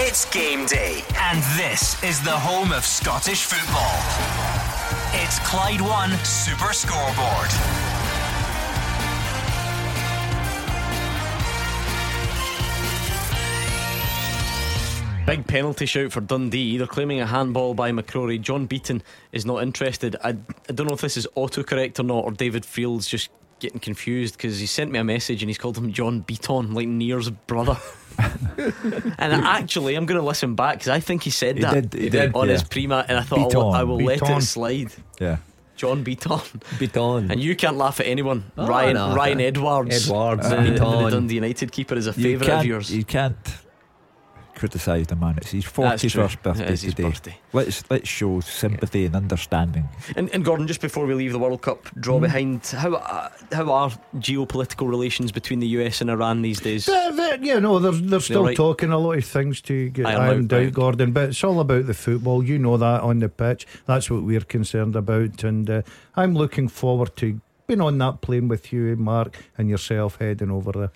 It's game day, and this is the home of Scottish football. It's Clyde One Super Scoreboard. Big penalty shout for Dundee. They're claiming a handball by McCrorie. John Beaton is not interested. I, I don't know if this is autocorrect or not, or David Fields just getting confused because he sent me a message and he's called him John Beaton, like Near's brother. and actually, I'm going to listen back because I think he said He that did, he did, on yeah. his prima, and I thought I'll, Beaton, I will let it slide. Yeah. John Beaton. Beaton. And you can't laugh at anyone. Oh, Ryan no, Ryan. Edwards. Edwards, uh, the, Beaton. the Dundee United keeper, is a favourite of yours. you can't criticise the man. It's his That's 41st birthday It is his today. birthday. Let's let's show sympathy and understanding. And, and Gordon, just before we leave the World Cup draw Mm-hmm. behind, how uh, how are geopolitical relations between the US and Iran these days? Uh, they- you know, they're, they're still right. talking a lot of things to get Iron out, ironed out. Gordon, but it's all about the football. You know that on the pitch. That's what we're concerned about. And uh, I'm looking forward to being on that plane with you, Mark, and yourself heading over there.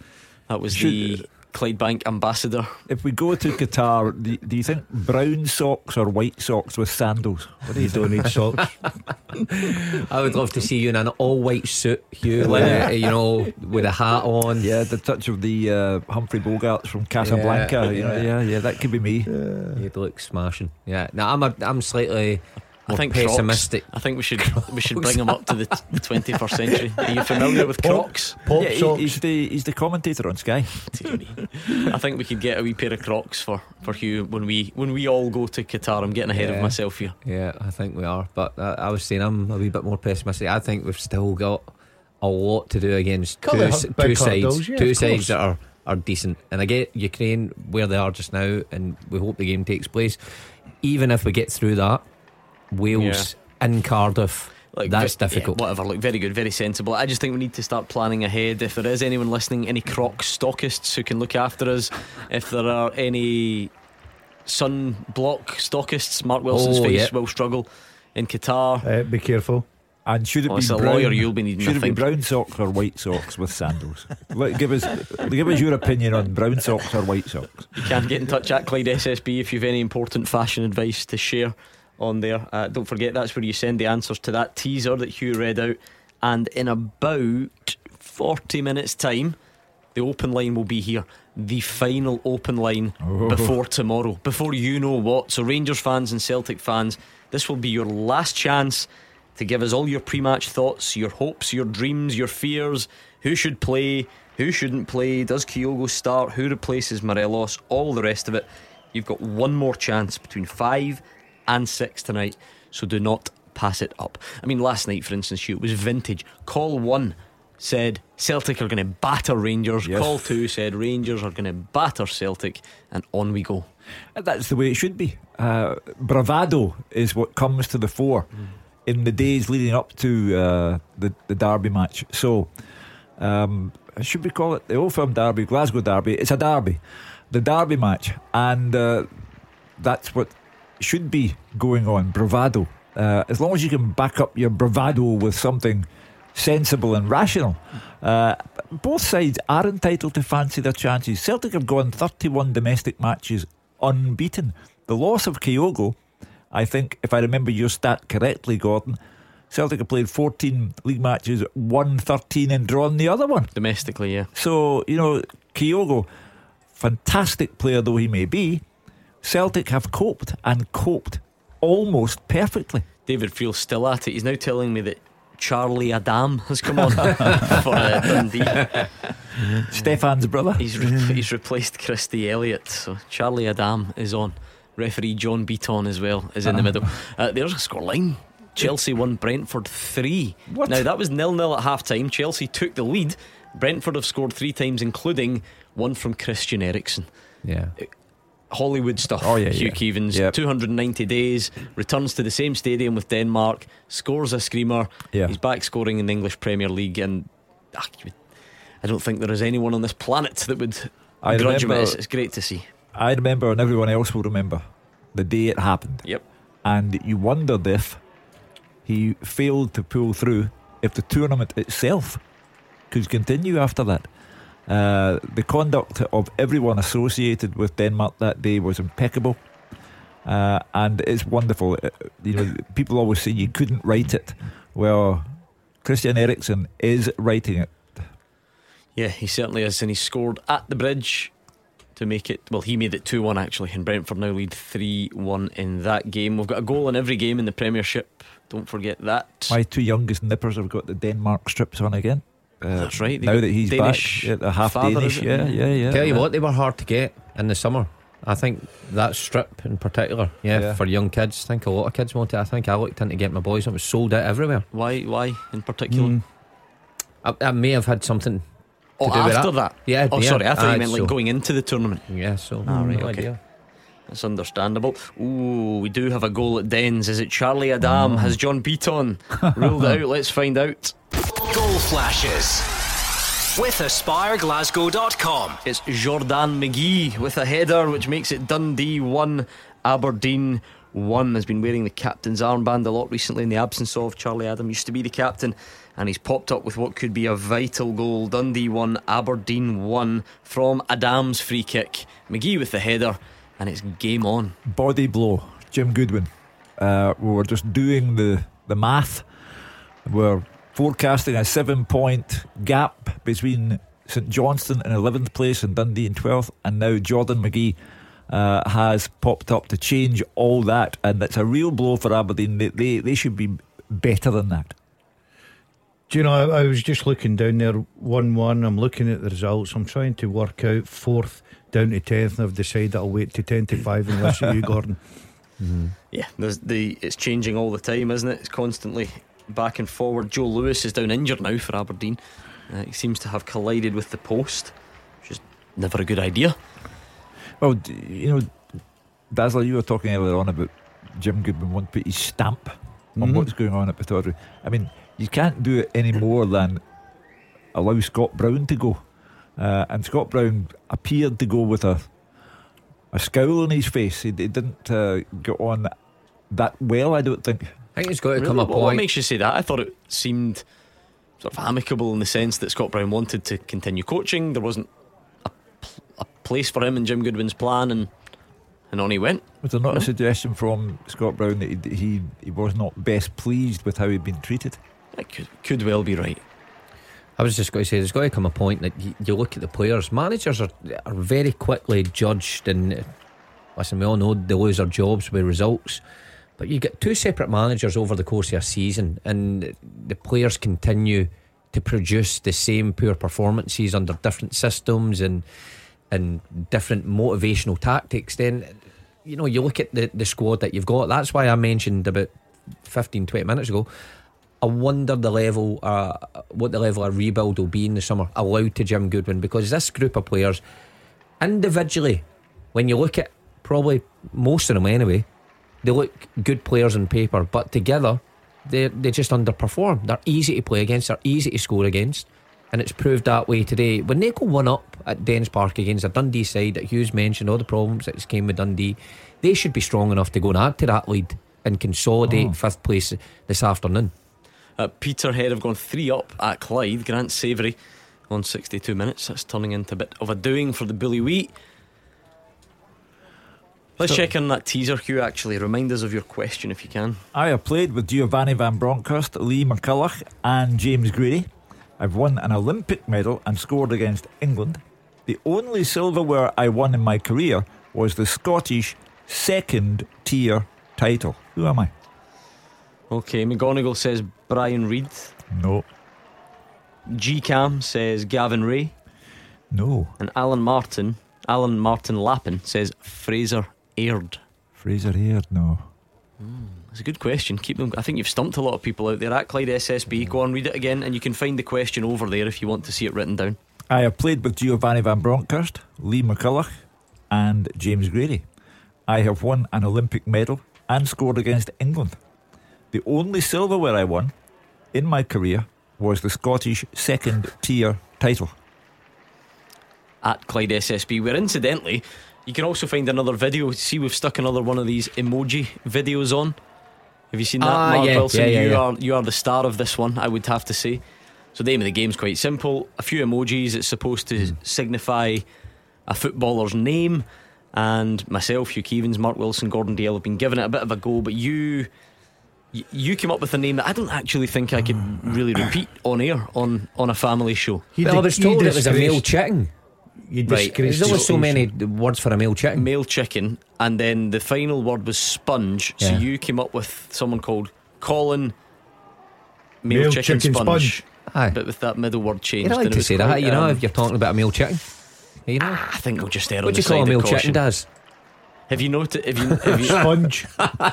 That was the Should- Clydebank ambassador. If we go to Qatar, do, do you think brown socks or white socks with sandals? What do you You don't need socks. I would love to see you in an all white suit, Hugh, like, uh, you know, with a hat on. Yeah, the touch of the uh, Humphrey Bogarts from Casablanca. Yeah, you know, yeah. yeah, yeah, that could be me. You'd look smashing. Yeah. Now I'm a, I'm slightly I more think pessimistic. Crocs. I think we should we should bring him up to the twenty first century. Are you familiar with Crocs? Pop yeah, he- socks. he's the he's the commentator on Sky. I think we could get a wee pair of Crocs for, for Hugh when we when we all go to Qatar. I'm getting ahead of myself here. Yeah, I think we are. But uh, I was saying I'm a wee bit more pessimistic. I think we've still got a lot to do against Colour two, hurt s- big two sides, hurdles, yeah, two sides that are, are decent. And I get Ukraine where they are just now, and we hope the game takes place. Even if we get through that, Wales in Cardiff, that's ve- difficult. yeah, whatever. Look, very good, very sensible. I just think we need to start planning ahead. If there is anyone listening, any Crocs stockists who can look after us, if there are any sunblock stockists, Mark Wilson's Oh, face yeah. will struggle in Qatar. Uh, be careful. And should it Oh, be it's a brown, lawyer you'll be needing, Should it be brown socks or white socks with sandals? Let, give us give us your opinion on brown socks or white socks. You can get in touch at Clyde SSB if you've any important fashion advice to share on there. Uh, don't forget that's where you send the answers to that teaser that Hugh read out. And in about 40 minutes' time, the open line will be here. The final open line Oh. before tomorrow, before you know what. So, Rangers fans and Celtic fans, this will be your last chance to give us all your pre match thoughts, your hopes, your dreams, your fears. Who should play? Who shouldn't play? Does Kyogo start? Who replaces Morelos? All the rest of it. You've got one more chance between five and six tonight, so do not pass it up. I mean, last night, for instance, Hugh, it was vintage. Call one said Celtic are going to batter Rangers. Yes. Call two said Rangers are going to batter Celtic, and on we go. That's the way it should be. Uh, bravado is what comes to the fore in the days leading up to uh, the the Derby match. So, um, should we call it the Old Firm Derby, Glasgow Derby? It's a Derby, the Derby match, and uh, that's what should be going on. Bravado. Uh, as long as you can back up your bravado with something sensible and rational. Uh, both sides are entitled to fancy their chances. Celtic have gone 31 domestic matches unbeaten. The loss of Kyogo, I think, if I remember your stat correctly, Gordon, Celtic have played 14 league matches, won 13 and drawn the other one. Domestically, yeah. So, you know, Kyogo, fantastic player though he may be, Celtic have coped and coped almost perfectly. David Fields still at it. He's now telling me that Charlie Adam has come on for uh, Dundee. Stefan's brother. He's re- he's replaced Christie Elliott, so Charlie Adam is on. Referee John Beaton as well is in the middle. Uh, there's a scoreline. Chelsea won Brentford three. What? Now that was nil nil at half time. Chelsea took the lead. Brentford have scored three times, including one from Christian Eriksen. Yeah. Hollywood stuff. Oh, yeah, Hugh yeah. Keevins, Yep. 290 days, returns to the same stadium with Denmark, scores a screamer. Yeah. He's back scoring in the English Premier League, and ah, would- I don't think there is anyone on this planet that would I grudge him. remember- It's, it's great to see. I remember, and everyone else will remember, the day it happened. Yep. And you wondered if he failed to pull through, if the tournament itself could continue after that. Uh, the conduct of everyone associated with Denmark that day was impeccable. Uh, and it's wonderful. Uh, you know, people always say you couldn't write it. Well, Christian Eriksen is writing it. Yeah, he certainly is, and he scored at the bridge to make it. Well, he made it 2 1 actually, and Brentford now lead 3 1 in that game. We've got a goal in every game in the Premiership. Don't forget that. My two youngest nippers have got the Denmark strips on again. Uh, That's right. Now that he's Danish back, yeah, half father, Danish. Yeah, yeah, yeah. Tell you yeah. what, they were hard to get in the summer. I think that strip in particular, yeah, Yeah. for young kids. I think a lot of kids wanted. it. I think I looked in to get my boys. And it was sold out everywhere. Why? Why in particular? Mm. I, I may have had something. Oh, do with after that. that. Yeah. Oh, yeah. sorry. I thought Aye, you meant like so- going into the tournament. Yeah. So. Ah, right, no okay. idea. That's understandable. Ooh, we do have a goal at Dens. Is it Charlie Adam? Has John Beaton ruled out? Let's find out. Goal flashes with AspireGlasgow.com. It's Jordan McGhee with a header, which makes it Dundee 1, Aberdeen 1. Has been wearing the captain's armband a lot recently in the absence of Charlie Adam. Used to be the captain, and he's popped up with what could be a vital goal. Dundee 1, Aberdeen 1 from Adam's free kick. McGhee with the header, and it's game on. body blow. Jim Goodwin. Uh, we were just doing the the math. We're forecasting a seven point gap between St Johnstone in 11th place and Dundee in 12th, and now Jordan McGhee. Uh, has popped up to change all that, and that's a real blow for Aberdeen. They, they, they should be better than that. Do you know, I, I was just looking down there, 1 1. I'm looking at the results. I'm trying to work out fourth down to 10th, and I've decided I'll wait to 10 to 5 and listen to you, Gordon. Yeah, there's the it's changing all the time, isn't it? It's constantly back and forward. Joe Lewis is down injured now for Aberdeen. Uh, he seems to have collided with the post, which is never a good idea. Well, you know, Dazzler, you were talking earlier on about Jim Goodwin wanting to put his stamp on Mhm. what's going on at Pittodrie. I mean, you can't do it any more than allow Scott Brown to go. Uh, and Scott Brown appeared to go with a a scowl on his face. He, he didn't uh, get on that well, I don't think. I think it's got to Really? come a What- What makes you say that? I thought it seemed sort of amicable in the sense that Scott Brown wanted to continue coaching. There wasn't a, pl- a place for him in Jim Goodwin's plan, and and on he went. Was there not No. a suggestion from Scott Brown that he, he he was not best pleased with how he'd been treated? That could could well be right. I was just going to say, there's got to come a point that you, you look at the players. Managers are are very quickly judged, and listen, we all know they lose their jobs with results. But you get two separate managers over the course of a season, and the players continue to produce the same poor performances under different systems and and different motivational tactics. Then, you know, you look at the the squad that you've got. That's why I mentioned about 15, 20 minutes ago. I wonder the level, uh, what the level of rebuild will be in the summer allowed to Jim Goodwin because this group of players, individually, when you look at probably most of them anyway, they look good players on paper, but together they they just underperform. They're easy to play against, they're easy to score against, and it's proved that way today. When they go one up at Dens Park against a Dundee side that Hughes mentioned, all the problems that came with Dundee, they should be strong enough to go and add to that lead and consolidate fifth place this afternoon. Uh, Peterhead have gone three up at Clyde. Grant Savoury on 62 minutes. That's turning into a bit of a doing for the Bully Wee. Let's check in that teaser cue actually. Remind us of your question if you can. I have played with Giovanni Van Bronckhorst, Lee McCulloch, and James Grady. I've won an Olympic medal and scored against England. The only silverware I won in my career was the Scottish second tier title. Who am I? Okay, McGonigal says Brian Reid. No, G Cam says Gavin Ray. no. And Alan Martin, Alan Martin Lappin says Fraser Aird. Fraser Aird, no. Hmm, that's a good question. Keep them. I think you've stumped a lot of people out there at Clyde SSB. Go on, read it again, and you can find the question over there if you want to see it written down. I have played with Giovanni Van Bronckhorst, Lee McCulloch, and James Grady. I have won an Olympic medal and scored against England. The only silverware I won in my career was the Scottish second tier title. at Clyde SSB, where incidentally, you can also find another video. See, we've stuck another one of these emoji videos on. Have you seen that, Ah, Mark yeah, Wilson? yeah, yeah, you yeah. are you are the star of this one. I would have to say. So the aim of the game's quite simple. A few emojis. It's supposed to Hmm. signify a footballer's name. And myself, Hugh Keevins, Mark Wilson, Gordon Dalziel have been giving it a bit of a go. But you, you came up with a name that I don't actually think I could really repeat on air on on a family show. You well, I di- was you told it was a male disgraced- chicken. You Right. There's only the so many words for a male chicken. Male chicken, and then the final word was sponge. So you came up with someone called Colin. Male, Male chicken, chicken sponge. sponge. Aye. But with that middle word changed. You'd like and to was say that, quite, you know, um, if you're talking about a male chicken. You know, I think we'll just err on the side what do the you call a male chicken, Daz? Have you noted? Have you? Have you Sponge.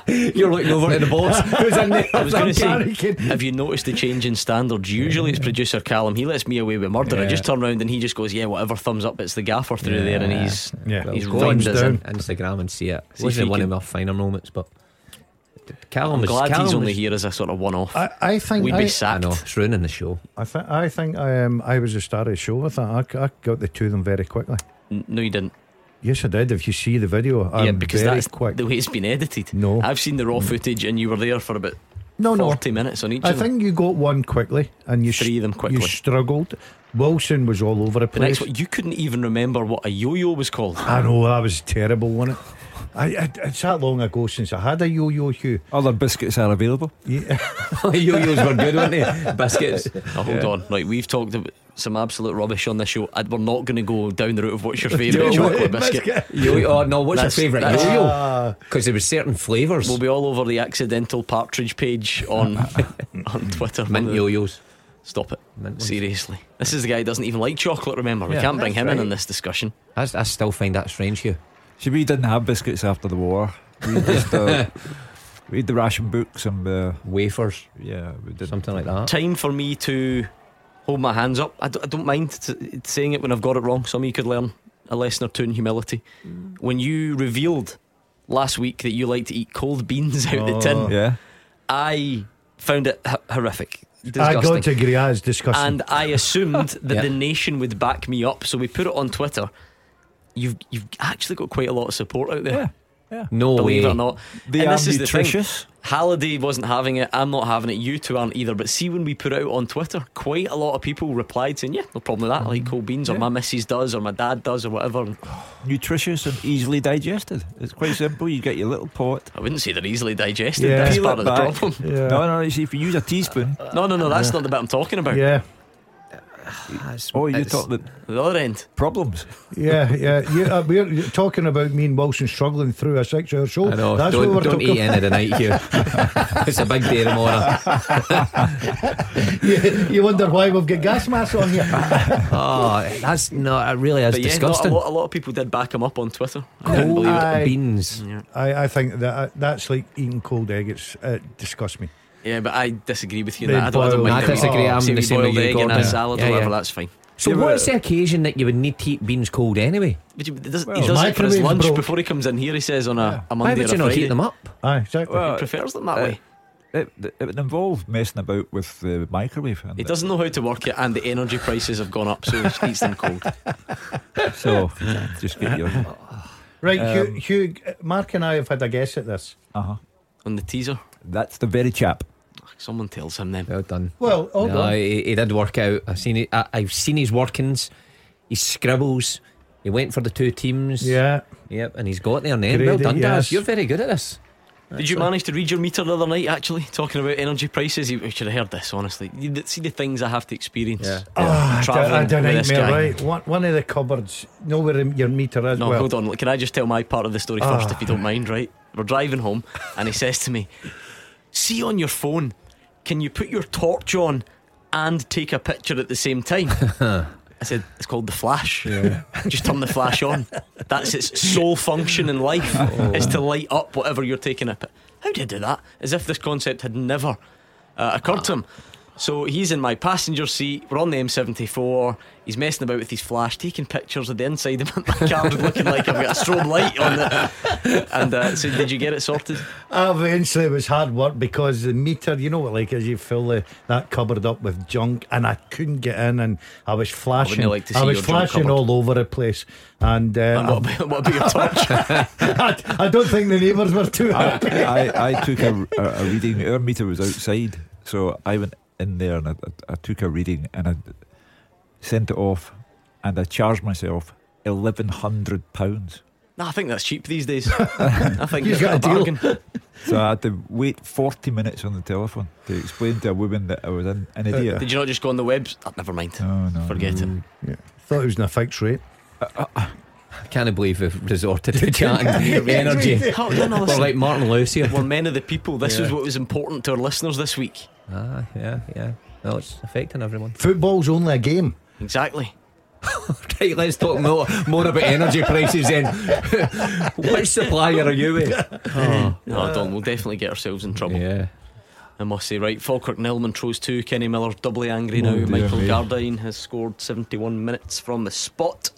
You're looking over at the boss. Who's in there? I was going to say, panicking. have you noticed the change in standards? Usually it's producer Callum. He lets me away with murder. I just turn around and he just goes, "Yeah, whatever." Thumbs up. It's the gaffer through there, and he's Yeah. he's Well, rhymed thumbs us in. down. Instagram and see it. See Wasn't one can- of my finer moments, but Callum I'm was. glad Callum he's only was- here as a sort of one-off. I, I think We'd I, be I sacked. know it's ruining the show. I, th- I think I um, I was the star of the show. I thought I, I got the two of them very quickly. N- No, you didn't. Yes, I did. If you see the video, I'm yeah, because very that's quick. the way it's been edited. No. I've seen the raw footage, and you were there for about no, no. forty minutes on each. I think you got one quickly, and you Three of them quickly. You struggled. Wilson was all over the the next place. one, you couldn't even remember what a yo-yo was called. I know that was terrible, wasn't it? I, I, it's that long ago since I had a yo-yo Hugh. Other biscuits are available. Yeah. Yo-yos were good, weren't they? Biscuits. Oh, hold on. Right, we've talked about some absolute rubbish on this show. and We're not going to go down the route of what's your favourite chocolate biscuit. Yo, oh no, what's That's- your favourite yo-yo? Ah, Because there were certain flavours. We'll be all over the accidental partridge page on on Twitter. Mint yo-yos. Stop it. Mint ones. Seriously. This is the guy who doesn't even like chocolate, remember? We Yeah, can't bring that's him in right. on this discussion. I, I still find that strange here. See, we didn't have biscuits after the war. We just uh, we had the ration books and uh, Wafers, yeah, we did something like that. Time for me to hold my hands up. I don't, mind t- saying it when I've got it wrong. Some of you could learn a lesson or two in humility. When you revealed last week that you like to eat cold beans out the Oh. tin, Yeah, I found it h- horrific. I Disgusting. got to agree. That is disgusting. and I assumed that Yeah. the nation would back me up, so we put it on Twitter. You've you've actually got quite a lot of support out there, yeah. No believe way. it or not. They and are this is the thing. nutritious. Halliday wasn't having it. I'm not having it. You two aren't either. But see, when we put it out on Twitter, quite a lot of people replied saying, "Yeah, no problem with that. I like cold beans, or my missus does, or my dad does, or whatever." Nutritious and easily digested. It's quite simple. You get your little pot. I wouldn't say they're easily digested. Yeah. That's peel part of the back. problem. yeah. No, no. You see, if you use a teaspoon, No, no, no. That's not the bit I'm talking about. yeah, oh, you It's- talk the The other end. problems. yeah, yeah. You, uh, we're you're talking about me and Wilson struggling through a six-hour show. I know. That's don't what we're don't talking. eat any tonight here. it's a big day tomorrow. you, you wonder why we've got gas masks on here. Oh, that's no. It really is But yeah, no, a disgusting. lot, a lot of people did back him up on Twitter. I couldn't believe it. Aye. beans. Yeah. I, I think that uh, that's like eating cold egg. It's it disgusts me. Yeah, but I disagree with you. They on that. I don't, I don't mind I it. disagree, I'm Say the same with boiled egg in a salad Yeah, or whatever. yeah. That's fine. So, Yeah, what's the occasion that you would need to eat beans cold anyway? But he does, Well, he does it for his lunch broke. before he comes in here. He says on a, a Why Monday would or you a not heat them up? Aye, exactly. Well, he prefers them that uh, way. It, it would involve messing about with the microwave. He doesn't know how to work it, and the energy prices have gone up, so he eats them cold. So just get your. right, um, Hugh, Hugh, Mark and I have had a guess at this. Uh huh. On the teaser, That's the very chap. Someone tells him then. Well done. Well, hold no, on. he, he did work out. I've seen it. I, I've seen his workings, his scribbles. He went for the two teams. Yeah, Yep, and he's got there now. Well done, yes. Daz. You're very good at this. Did you manage to read your meter the other night? Actually, talking about energy prices, you should have heard this. Honestly, you see the things I have to experience. Yeah. Ah, I travelling d- I with don't this nightmare, guy. right? One, one of the cupboards, know where your meter is. No, well, hold on. Can I just tell my part of the story Ah. first, if you don't mind? Right, we're driving home, and he says to me, "See on your phone, can you put your torch on and take a picture at the same time?" I said, "It's called the flash. just turn the flash on. That's its sole function in life is to light up whatever you're taking a pic." How do you do that? As if this concept had never uh, occurred to him. So he's in my passenger seat. We're on the M74. He's messing about with his flash, taking pictures of the inside of my car, looking like I've got a strobe light on it. And uh, so, did you get it sorted? Eventually, it was hard work because the meter, you know what, like as you fill the, that cupboard up with junk, and I couldn't get in, and I was flashing. like to see I was flashing all over the place, and, uh, And what about, what about your torch? I, I don't think the neighbours were too happy. I, I, I took a, a, a reading. Our meter was outside, so I went in there and I, I, I took a reading and I sent it off and I charged myself eleven hundred pounds. Nah, I think that's cheap these days. I think You you've got got a a deal. bargain. So I had to wait forty minutes on the telephone to explain to a woman that I was an, an idiot. Did you not just go on the webs? Oh, ah, never mind. No, no, Forget it. Yeah. Thought it was in a fixed rate. Uh, uh, I can't believe we've resorted to chatting energy. Oh, no, no, We're like Martin Lewis here. We're men of the people. This Yeah. is what was important to our listeners this week. Ah, yeah, yeah. No, it's affecting everyone. Football's only a game. Exactly. Right, let's talk more, more about energy prices then. Which supplier are you with? Oh, No, Don, we'll definitely get ourselves in trouble. yeah. I must say, right, Falkirk nil, Montrose 2, Kenny Miller doubly angry Oh, now. Michael me. Gardyne has scored 71 minutes from the spot.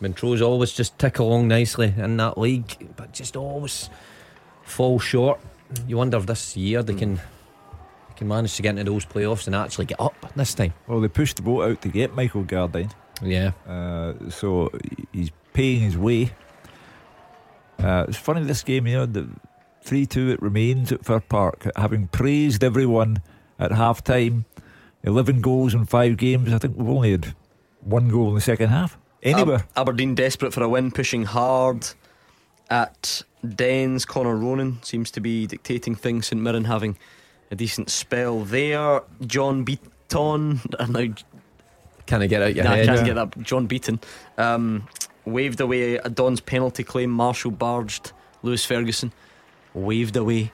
Montrose always just tick along nicely in that league, but just always fall short. You wonder if this year they can can manage to get into those playoffs and actually get up this time. Well, they pushed the boat out to get Michael Gardyne, Yeah. uh, so he's paying his way. Uh, it's funny this game, you know, the three-two it remains at Fir Park, having praised everyone at half time. Eleven goals in five games. I think we've only had one goal in the second half. Anywhere. Ab- Aberdeen desperate for a win, pushing hard at Dens. Connor Ronan seems to be dictating things. St Mirren having a decent spell there. John Beaton, uh, now Can I get out your Nah, I can't yeah. get that. John Beaton um, waved away a Don's penalty claim. Marshall barged Lewis Ferguson, waved away.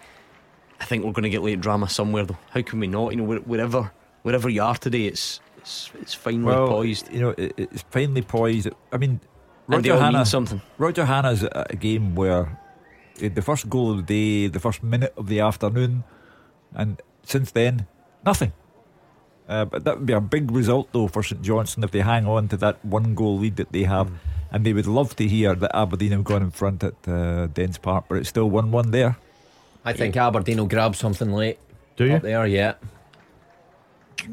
I think we're going to get late drama somewhere though. How can we not? You know, wherever wherever you are today, it's it's, it's finely well, poised. you know, it, it's finely poised. I mean, Roger all Hanna. something. Roger Hanna's a game where the first goal of the day, the first minute of the afternoon, and since then, nothing. Uh, but that would be a big result, though, for St Johnstone if they hang on to that one goal lead that they have. And they would love to hear that Aberdeen have gone in front at uh, Dens Park, but it's still 1 1 there. I think Aberdeen will grab something late. Do you? Up there, yeah.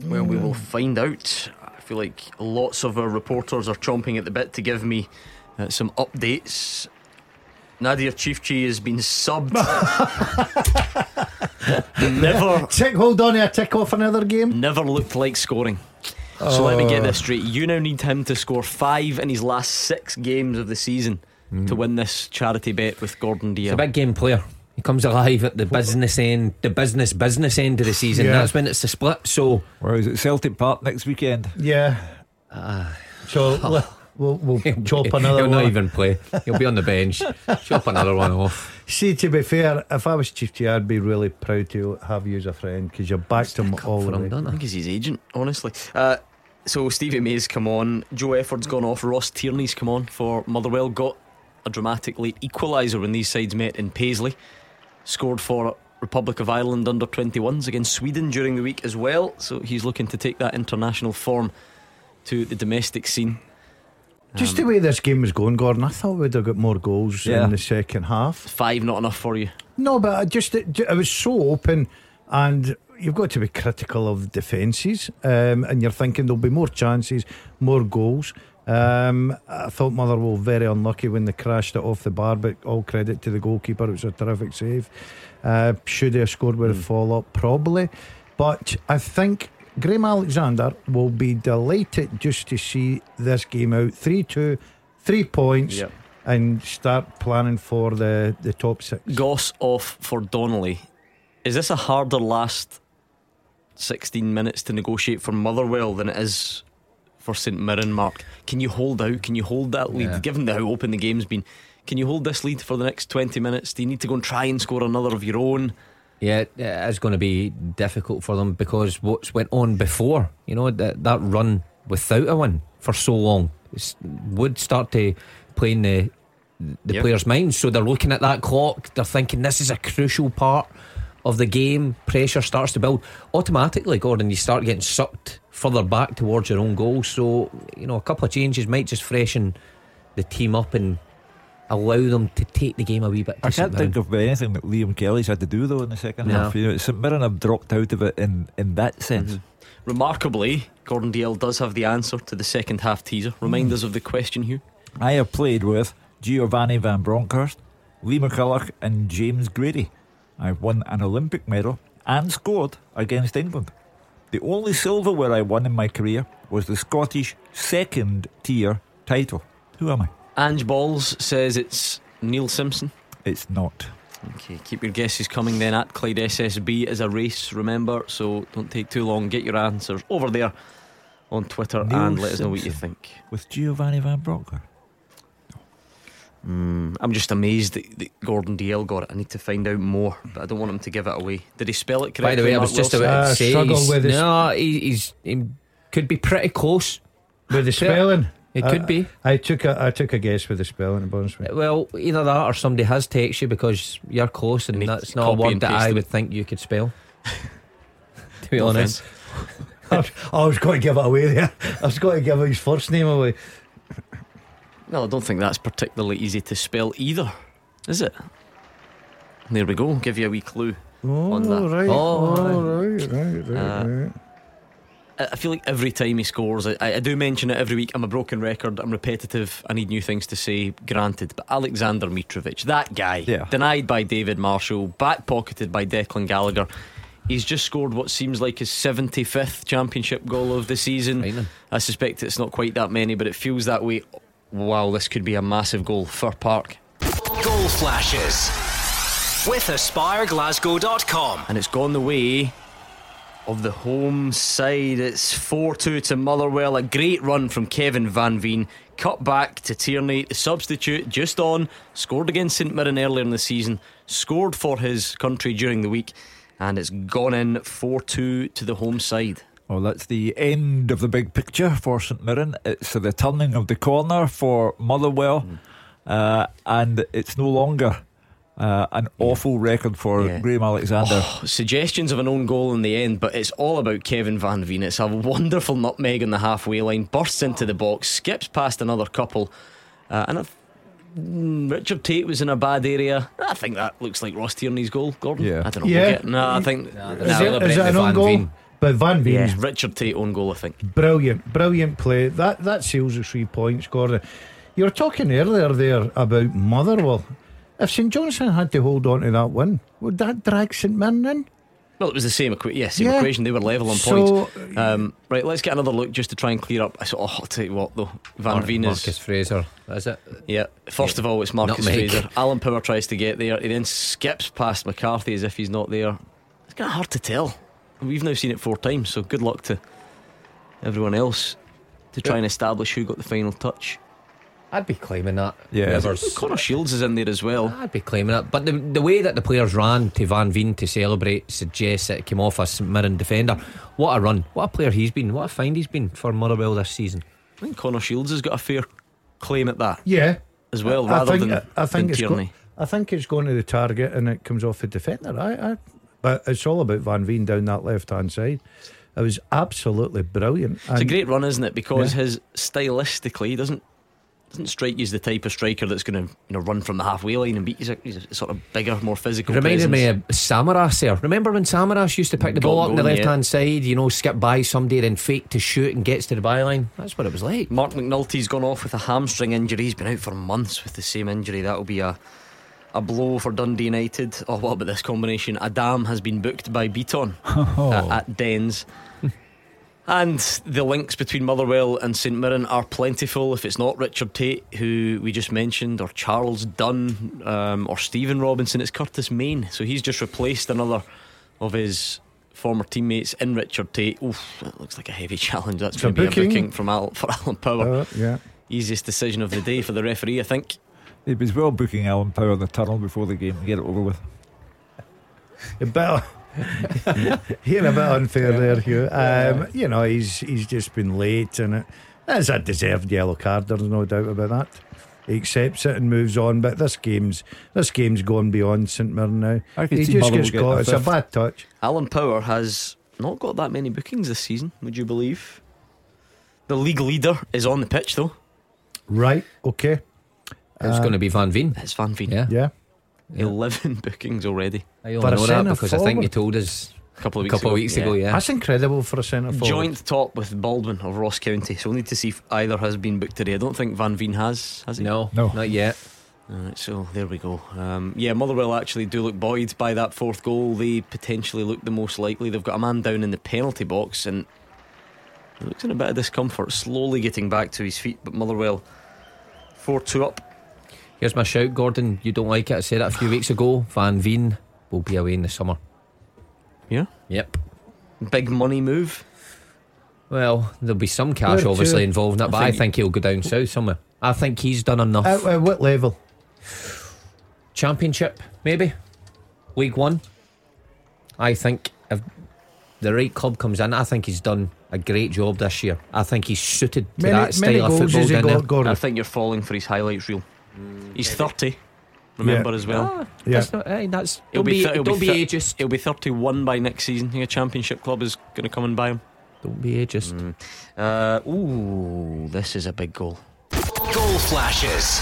Well, we will find out. I feel like lots of our reporters are chomping at the bit to give me uh, some updates. Nadir Ciftci has been subbed. Never Tick, hold on, a tick off another game. never looked like scoring. So let me get this straight. You now need him to score five in his last six games of the season mm-hmm. to win this charity bet with Gordon He's a big game player. He comes alive at the business end, the business business end of the season. Yeah. That's when it's the split. So Where is it? Celtic Park next weekend. Yeah. so ah. li- we'll, we'll chop another one. he'll one. not even play. He'll be on the bench. Chop another one off. See, to be fair, if I was Ciftci, I'd be really proud to have you as a friend because you're backed him all the him, way. don't I I? think he's his agent, honestly. Uh, so Stevie May's come on, Joe Efford's gone off, Ross Tierney's come on for Motherwell. Got a dramatic late equaliser when these sides met in Paisley. Scored for Republic of Ireland under 21s against Sweden during the week as well. So he's looking to take that international form to the domestic scene. Just the way this game was going, Gordon, I thought we'd have got more goals Yeah. in the second half. Five not enough for you. No, but I just it, it was so open, and you've got to be critical of defences. Um, and you're thinking there'll be more chances, more goals. Um, I thought Motherwell very unlucky when they crashed it off the bar, but all credit to the goalkeeper. It was a terrific save. Uh, should they have scored with a fall up? Probably. But I think Graham Alexander will be delighted just to see this game out 3 2, three points, and start planning for the, the top six. Goss off for Donnelly. Is this a harder last 16 minutes to negotiate for Motherwell than it is for St Mirren, Mark? Can you hold out? Can you hold that lead? Yeah. Given how open the game's been, can you hold this lead for the next 20 minutes? Do you need to go and try and score another of your own? Yeah, it is going to be difficult for them because what's went on before, you know, that that run without a win for so long it's, would start to play in the the Yep. players' minds. So they're looking at that clock. They're thinking this is a crucial part of the game. Pressure starts to build automatically. Gordon, you start getting sucked further back towards your own goal. So you know, a couple of changes might just freshen the team up and allow them to take the game a wee bit. to I can't think of anything that Liam Kelly's had to do though in the second No. half. You know, St Mirren have dropped out of it in, in that mm-hmm. sense. Remarkably, Gordon Dalziel does have the answer to the second half teaser. Remind us of the question, Hugh. I have played with Giovanni Van Bronckhorst, Lee McCulloch, and James Grady. I've won an Olympic medal and scored against England. The only silverware I won in my career was the Scottish second tier title. Who am I? Ange Balls says it's Neil Simpson. It's not. Okay, keep your guesses coming then at Clyde SSB as a race, remember, so don't take too long. Get your answers over there on Twitter Neil and let us know what you think. With Giovanni Van Bronckhorst. Mm, I'm just amazed that, that Gordon Dalziel got it. I need to find out more, but I don't want him to give it away. Did he spell it correctly? By the way, I Mark was just Wilson? about Uh, to say struggle he's, with his- no, he, he's he could be pretty close. With the spelling, It I- could be. I took a I took a guess with the spelling. To be honest with you. Well, either that or somebody has texted you because you're close, and And that's not a word that I pasted. would think you could spell. to be honest, I was, I was going to give it away there. I was going to give his first name away. No, I don't think that's particularly easy to spell either, is it? There we go. Give you a wee clue. Oh, On that. right. Oh, Oh, right, right, right, Uh, right. I I feel like every time he scores, I, I do mention it every week. I'm a broken record. I'm repetitive. I need new things to say. Granted, but Aleksandar Mitrovic, that guy, Yeah. denied by David Marshall, back pocketed by Declan Gallagher. He's just scored what seems like his 75th championship goal of the season. Frightening. I suspect it's not quite that many, but it feels that way. Wow, this could be a massive goal for Park. Goal flashes with AspireGlasgow.com. and it's gone the way of the home side. It's 4 2 to Motherwell. A great run from Kevin Van Veen. Cut back to Tierney, the substitute, just on. Scored against St Mirren earlier in the season. Scored for his country during the week. And it's gone in 4 2 to the home side. Well, that's the end of the big picture for St Mirren. It's the turning of the corner for Motherwell, uh, and it's no longer uh, an awful record for Yeah. Graham Alexander. Suggestions of an own goal in the end, but it's all about Kevin Van Veen. It's a wonderful nutmeg on the halfway line, bursts into the box, skips past another couple, uh, and if mm, Richard Tait was in a bad area, I think that looks like Ross Tierney's goal. Gordon, Yeah. I don't know. Yeah. No, I think Is, Nah, it, Nah, is celebrate it an own Van goal? Veen. But Van yeah, Veen's Richard Tait own goal. I think. brilliant, brilliant play. That that seals the three points, Gordon. You were talking earlier there about Motherwell. If St Johnstone had to hold on to that win, would that drag St Mirren in? Well, it was the same, equa- yeah, same Yeah. equation. They were level on So- points. Um, right, let's get another look just to try and clear up. I saw. Oh, I'll tell you what though, Van Mar- Veen Marcus. Fraser, is it? Yeah, first Yeah. of all, it's Marcus Nutmeg. Fraser. Alan Power tries to get there. He then skips past McCarthy as if he's not there. It's kind of hard to tell. We've now seen it four times, so good luck to everyone else to try and establish who got the final touch. I'd be claiming that. Yeah. Whoever's- Connor Shields is in there as well. I'd be claiming it. But the, the way that the players ran to Van Veen to celebrate suggests that it came off a St Mirren defender. What a run. What a player he's been. What a find he's been for Motherwell this season. I think Connor Shields has got a fair claim at that Yeah, as well, I rather think than, I think than it's go- Tierney. I think it's going to the target and it comes off the defender. I, I but it's all about Van Veen down that left hand side. It was absolutely brilliant. It's a great run, isn't it? Because Yeah. his stylistically he doesn't doesn't strike you as the type of striker that's going to you know run from the halfway line and beat. He's a, he's a sort of bigger, more physical. Reminded me of Samaras there. Remember when Samaras used to pick the Got ball up on the left yeah. hand side, you know, skip by somebody, then fake to shoot and gets to the byline? That's what it was like. Marc McNulty's gone off with a hamstring injury. He's been out for months with the same injury. That'll be a a blow for Dundee United. Oh, what about this combination? Adam has been booked by Beaton oh. at, at Dens. And the links between Motherwell and St Mirren are plentiful. If it's not Richard Tait, who we just mentioned, or Charles Dunne, um, or Stephen Robinson, it's Curtis Main. So he's just replaced another of his former teammates in Richard Tait. Oof, that looks like a heavy challenge. That's going to be a booking. booking from Al, for Alan Power. uh, yeah, Easiest decision of the day for the referee, I think. It was well booking Alan Power in the tunnel before the game to get it over with. a bit. You're a bit unfair there, Hugh. Um, you know, he's he's just been late, and it, that's a deserved yellow card. There's no doubt about that. He accepts it and moves on. But this game's this game's gone beyond St Mirren now. I could He see just gets caught. It's a bad touch. Alan Power has not got that many bookings this season, would you believe? The league leader is on the pitch, though. Right. Okay. It's Uh, going to be Van Veen. It's Van Veen. Yeah. Yeah. 11 bookings already. I But only know that centre because I think you told us A couple of weeks couple ago. of weeks ago, yeah. That's incredible for a centre forward. Joint top with Baldwin of Ross County. So we'll need to see if either has been booked today. I don't think Van Veen has, has he? No, No. not yet. Alright, so there we go. Um, yeah, Motherwell actually do look buoyed by that fourth goal. They potentially look the most likely. They've got a man down in the penalty box and he looks in a bit of discomfort, slowly getting back to his feet. But Motherwell 4 2 up. Here's my shout, Gordon. You don't like it. I said it a few weeks ago. Van Veen will be away in the summer. Yeah. Yep. Big money move. Well, there'll be some cash Where to? obviously involved in it, but I think- think he'll go down south somewhere. I think he's done enough. At, at what level? Championship, maybe. League One. I think if the right club comes in, I think he's done a great job this year. I think he's suited to Many, that many style of goals football has he got, Gordon? I think you're falling for his highlights reel. He's 30, remember Yeah. as well. Ah, Yeah. that's not, hey, that's, He'll don't be, thir- he'll don't be, thir- ageist. He'll be 31 by next season. Think a championship club is going to come and buy him. Don't be ageist. Mm. Uh, ooh, this is a big goal. Goal flashes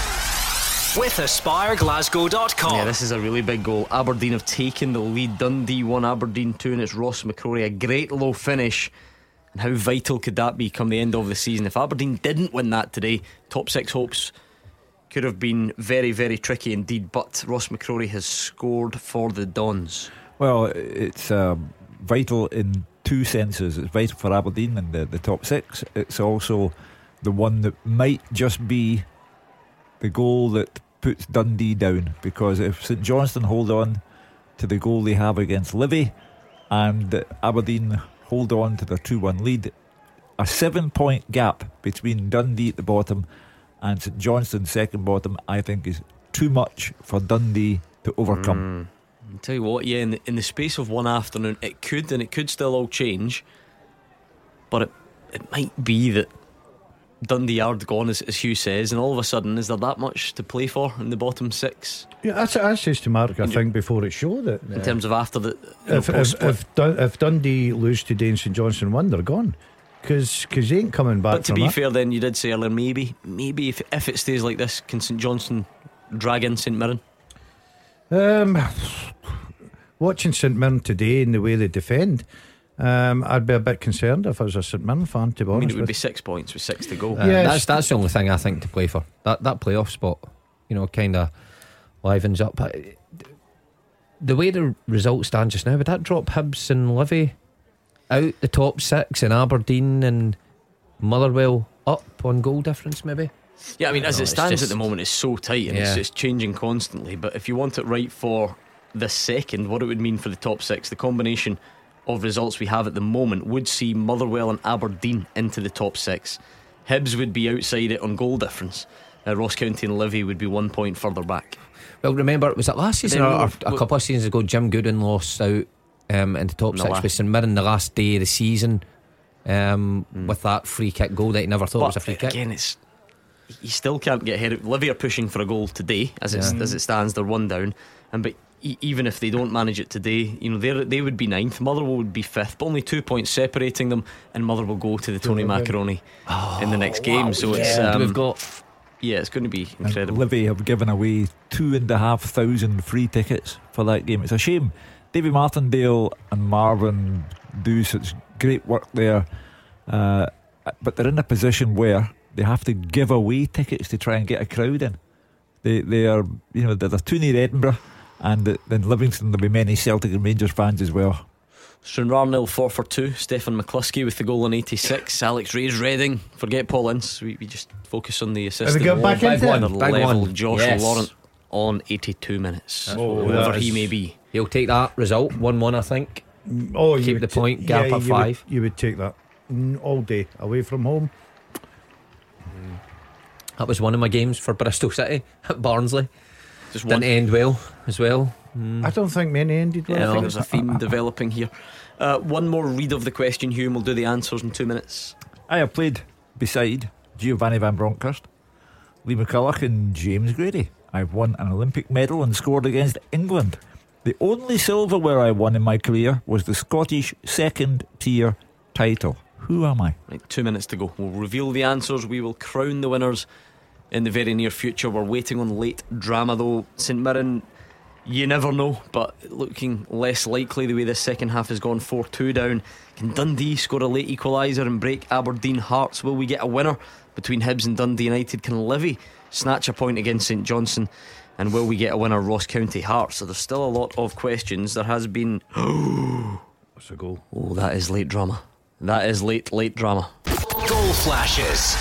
with AspireGlasgow.com. Yeah, this is a really big goal. Aberdeen have taken the lead. Dundee won Aberdeen 2, and it's Ross McCrorie. A great low finish. And how vital could that be come the end of the season? If Aberdeen didn't win that today, top six hopes could have been very, very tricky indeed. But Ross McCrorie has scored for the Dons. Well, it's um, vital in two senses. It's vital for Aberdeen and the, the top six. It's also the one that might just be the goal that puts Dundee down because if St Johnstone hold on to the goal they have against Livy and Aberdeen hold on to their 2 1 lead, a seven point gap between Dundee at the bottom and St Johnstone second bottom, I think, is too much for Dundee to overcome. Hmm. I'll tell you what, yeah, in the, in the space of one afternoon, it could and it could still all change. But it, it might be that Dundee are gone, as, as Hugh says, and all of a sudden, is there that much to play for in the bottom six Yeah, that's I says to Mark. I think before it showed it. in uh, terms of after the you know, If if, if, Dun- if Dundee lose today and St Johnstone win, they're gone because because they ain't coming back. But to from be that. fair, then you did say earlier, maybe, maybe if if it stays like this, can St Johnstone drag in St Mirren? Um, watching St Mirren today and the way they defend, um, I'd be a bit concerned if I was a St Mirren fan. To be I mean, honest, it would with be six points with six to go. Uh, Yes. That's that's the only thing I think to play for. That that playoff spot, you know, kind of livens up. But the way the results stand just now, would that drop Hibs and Livy out the top six and Aberdeen and Motherwell up on goal difference, maybe? Yeah, I mean, as No, it stands just- at the moment, it's so tight and it's, Yeah. it's changing constantly. But if you want it right for the second, what it would mean for the top six, the combination of results we have at the moment would see Motherwell and Aberdeen into the top six. Hibs would be outside it on goal difference. Uh, Ross County and Livy would be one point further back. Well, remember, was it last season Then or, or we'll- a couple of seasons ago? Jim Goodwin lost out um, in the top The six last- with St Mirren the last day of the season um, with that free kick goal that he never thought was a free kick. again, it's you still can't get ahead. of Livy are pushing for a goal today, as it Yeah. as it stands. They're one down, and but e- even if they don't manage it today, you know they they would be ninth. Motherwell would be fifth, but only two points separating them, and Motherwell will go to the Tony Brilliant. Macaroni in the next game. So it's Yeah, um, we've got yeah, it's going to be And incredible. Livy have given away two and a half thousand free tickets for that game. It's a shame. Davy Martindale and Marvin do such great work there, uh, but they're in a position where they have to give away tickets to try and get a crowd in. They they are you know they're, they're too near Edinburgh, and th- then Livingston there'll be many Celtic and Rangers fans as well. Stranraer 4 for 2. Stefan McCluskey with the goal in 86. Alex Ray's Reading. Forget Paul Ince. We, we just focus on the assist. Have we got back big into one. the level one. Josh Yes. Laurent on 82 minutes. Oh, whoever he may be. He'll take that result one one. I think. Oh, you Keep would the ta- point gap yeah, at you would- five. you would take that Mm, all day away from home. That was one of my games for Bristol City at Barnsley. Just Didn't one. end well as well. I don't think many ended well. Yeah, I think there's a theme developing here. Uh, one more read of the question, Hugh, and we'll do the answers in two minutes. I have played beside Giovanni Van Bronckhorst, Lee McCulloch, and James Grady. I've won an Olympic medal and scored against England. The only silverware I won in my career was the Scottish second tier title. Who am I? Right, two minutes to go. We'll reveal the answers. We will crown the winners in the very near future. We're waiting on late drama, though. St Mirren, you never know, but looking less likely the way this second half has gone 4 2 down. Can Dundee score a late equaliser and break Aberdeen Hearts? Will we get a winner between Hibs and Dundee United? Can Livy snatch a point against St Johnstone? And will we get a winner, Ross County Hearts? So there's still a lot of questions. There has been. What's a goal? Oh, that is late drama. That is late, late drama. Goal flashes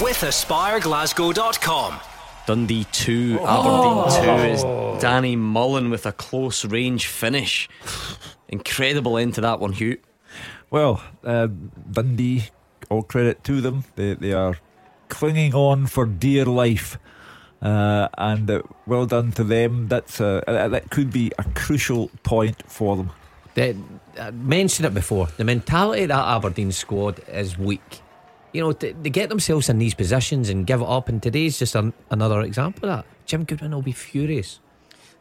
with AspireGlasgow.com. Dundee 2, Aberdeen 2 is Danny Mullen with a close range finish. Incredible end to that one, Hugh. Well, uh, Dundee, all credit to them. They, they are clinging on for dear life. Uh, and uh, well done to them. That's uh, uh, that could be a crucial point for them. They, I mentioned it before. The mentality of that Aberdeen squad is weak. You know, they, they get themselves in these positions and give it up. And today's just an, another example of that. Jim Goodwin will be furious.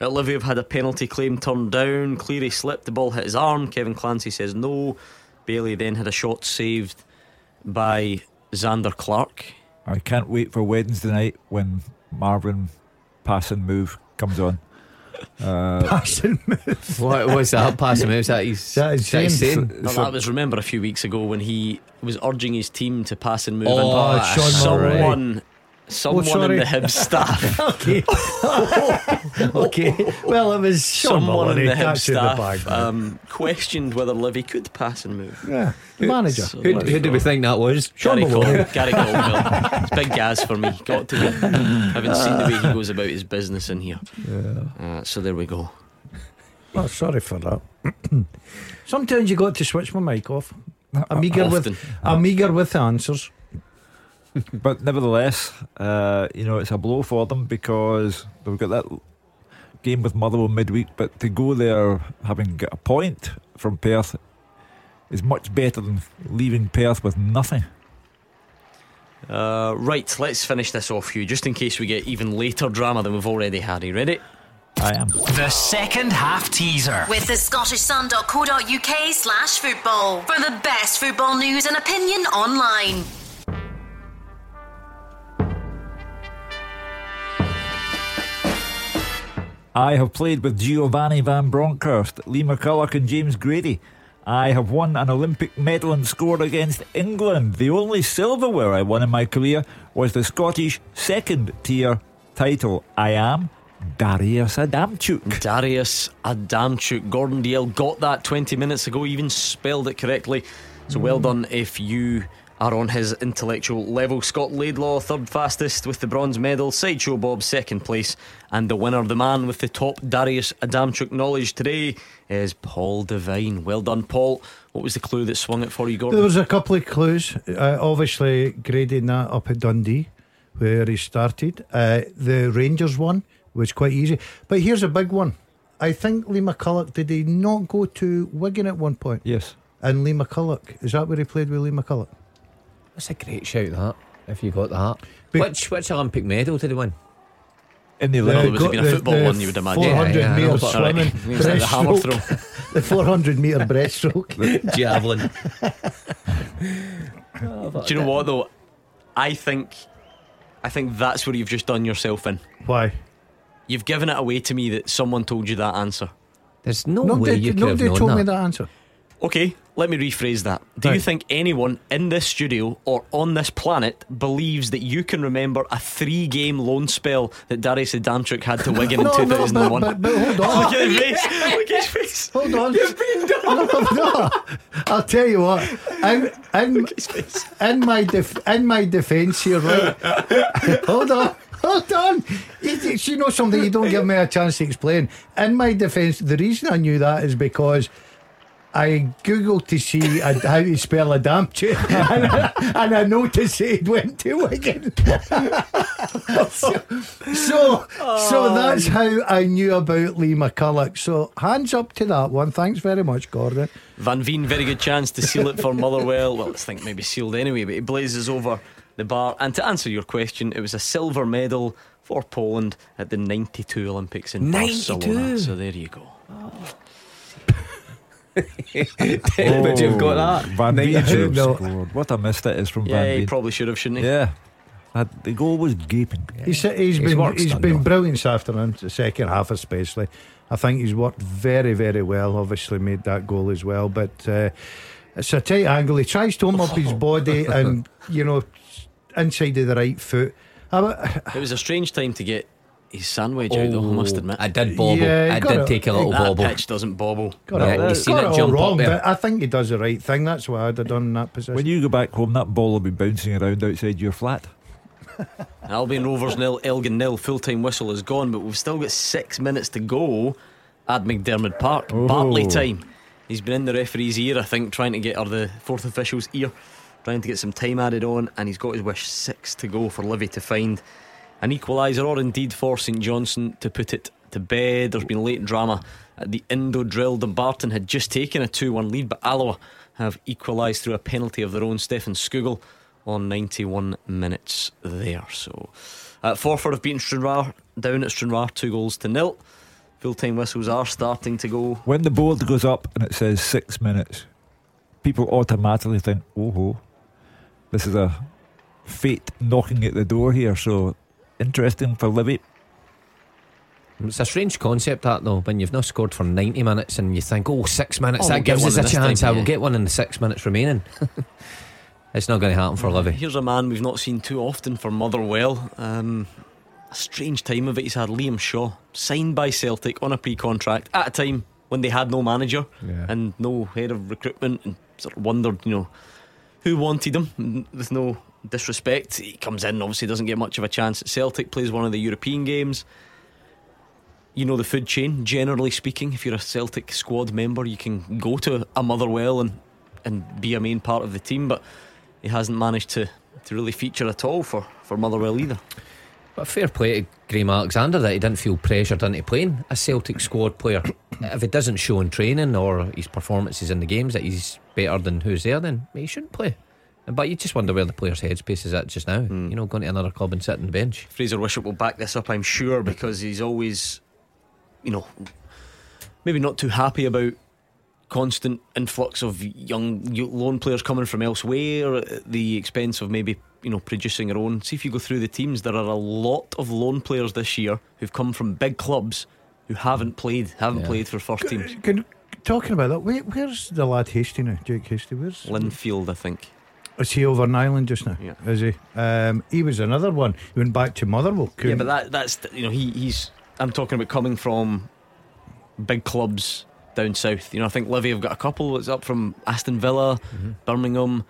Olivia have had a penalty claim turned down. Cleary slipped, the ball hit his arm. Kevin Clancy says no. Bailey then had a shot saved by Zander Clark. I can't wait for Wednesday night when Marvin pass and move comes on. Uh, Passing move. What was that passing move? Is that he's, That is is that he's James. saying? No, that was remember a few weeks ago when he was urging his team to pass and move. Oh, and Sean someone, someone in the Hibs staff, Okay. okay. Well, it was Sean someone in the Hibs That's in the bag. staff, um, questioned whether Livy could pass and move. yeah. The manager. So Who, there who you do we think that was? Gary, Sean Col- Maloney. Gary Caldwell. It's big gas for me. Got to be. Haven't seen the way he goes about his business in here. Uh, so there we go. Oh, sorry for that. Sometimes you got to switch my mic off. I'm eager with Often. I'm eager with the answers. but nevertheless, uh, you know, it's a blow for them because they've got that game with Motherwell midweek. But to go there having got a point from Perth is much better than leaving Perth with nothing. Uh, right, let's finish this off, Hugh, just in case we get even later drama than we've already had. Are you ready? I am. The second half teaser. With the Scottish scottishsun.co.uk slash football for the best football news and opinion online. I have played with Giovanni Van Bronckhorst, Lee McCulloch, and James Grady. I have won an Olympic medal and scored against England. The only silverware I won in my career was the Scottish second tier title. I am Darius Adamczuk. Darius Adamczuk. Gordon Dalziel got that 20 minutes ago, even spelled it correctly. So well done if you are on his intellectual level. Scott Laidlaw, third fastest with the bronze medal. Sideshow Bob, second place. And the winner, the man with the top Darius Adamczuk knowledge today, is Paul Devine. Well done, Paul. What was the clue that swung it for you, Gordon? There was a couple of clues. Uh, obviously, grading that up at Dundee, where he started. Uh, the Rangers one was quite easy. But here's a big one. I think Lee McCulloch, did he not go to Wigan at one point? Yes. And Lee McCulloch, is that where he played with Lee McCulloch? That's a great shout, that, if you got that. Be- which which Olympic medal did he win? In the The- Olympic. would have been a football the one, you would imagine. 400 Yeah, yeah, I know, metre but- swimming, He was like the hammer breaststroke, throw. the 400 metre breaststroke. Javelin. Oh, Do you know what though? I think, I think that's where you've just done yourself in. Why? You've given it away to me that someone told you that answer. There's no way Nobody, you could have nobody known told that. me that answer. Okay, let me rephrase that. Do you think anyone in this studio or on this planet believes that you can remember a three game loan spell that Darius Adamczuk had to Wigan in No, no, 2001? but, but, but hold on. Look at his face. Look at his face. Hold on. You've been done. No, no. I'll tell you what. In, in, in my def, in my defence here, right? hold on. Hold on. You, you know something, you don't give me a chance to explain. In my defence, the reason I knew that is because I googled to see a, how to spell Adamczuk, and, I- and I noticed it went to Wigan. so, so, so oh. that's how I knew about Lee McCulloch. So hands up to that one. Thanks very much, Gordon. Van Veen, very good chance to seal it for Motherwell. Well, let's think maybe sealed anyway, but he blazes over the bar. And to answer your question, it was a silver medal for Poland at the 92 Olympics in 92? Barcelona. So there you go. Oh. but you've got that. Van Veen should scored. What a miss that is from Yeah, Van he probably should have, shouldn't he? Yeah. That, the goal was gaping. He's, he's His been work's he's done, been though. brilliant this afternoon, the second half especially. I think he's worked very very well. Obviously made that goal as well, but uh, it's a tight angle. He tries to open up his body and you know inside of the right foot. It was a strange time to get his sandwich out, though, I must oh, admit. I did bobble. Yeah, I got did it. take a little that bobble. pitch doesn't bobble. got Yeah, it, you seen got it it all jump up wrong, there? but I think he does the right thing. That's what I'd have done in that position. When you go back home, that ball will be bouncing around outside your flat. Albion Rovers nil, Elgin nil. Full time whistle is gone, but we've still got six minutes to go at McDiarmid Park. Oh. Bartley time. He's been in the referee's ear, I think, trying to get, or the fourth official's ear, trying to get some time added on, and he's got his wish six to go for Livy to find an equaliser, or indeed for St Johnstone to put it to bed. There's been late drama at the Indodrill. Dumbarton had just taken a 2 1 lead, but Alloa have equalised through a penalty of their own. Stefan Skugel on 91 minutes there. So, uh, Forfar have beaten Stranraer down at Stranraer, two goals to nil. Full time whistles are starting to go. When the board goes up and it says six minutes, people automatically think, oh, ho, this is a fate knocking at the door here. So interesting for Livy. It's a strange concept that though, when you've not scored for 90 minutes and you think, oh, six minutes, Oh, that we'll gives us a chance. time, I will get one in the six minutes remaining. it's not going to happen for Livy. Here's a man we've not seen too often for Motherwell. Um, a strange time of it. He's had Liam Shaw signed by Celtic on a pre contract at a time when they had no manager Yeah. and no head of recruitment and sort of wondered, you know, who wanted him n- with no disrespect. He comes in, obviously doesn't get much of a chance at Celtic, plays one of the European games. You know the food chain, generally speaking. If you're a Celtic squad member, you can go to a Motherwell and, and be a main part of the team, but he hasn't managed to, to really feature at all for, for Motherwell either. But fair play to Graham Alexander that he didn't feel pressured into playing a Celtic squad player. if it doesn't show in training or his performances in the games that he's better than who's there, then he shouldn't play. But you just wonder where the player's headspace is at just now. Hmm. You know, going to another club and sitting on the bench. Fraser Wishart will back this up, I'm sure, because he's always, you know, maybe not too happy about constant influx of young loan players coming from elsewhere at the expense of maybe you know producing their own. See if you go through the teams, there are a lot of loan players this year who've come from big clubs who haven't played, haven't Yeah. played for first teams. Can, talking about that, where, where's the lad Hastie now? Jake Hastie, where's Linfield, I think. Is he over in Ireland just now? Yeah. Is he? Um, he was another one. He went back to Motherwell. Yeah, couldn't- but that that's you know he he's I'm talking about coming from big clubs down south. You know, I think Livy have got a couple. It's up from Aston Villa, Birmingham.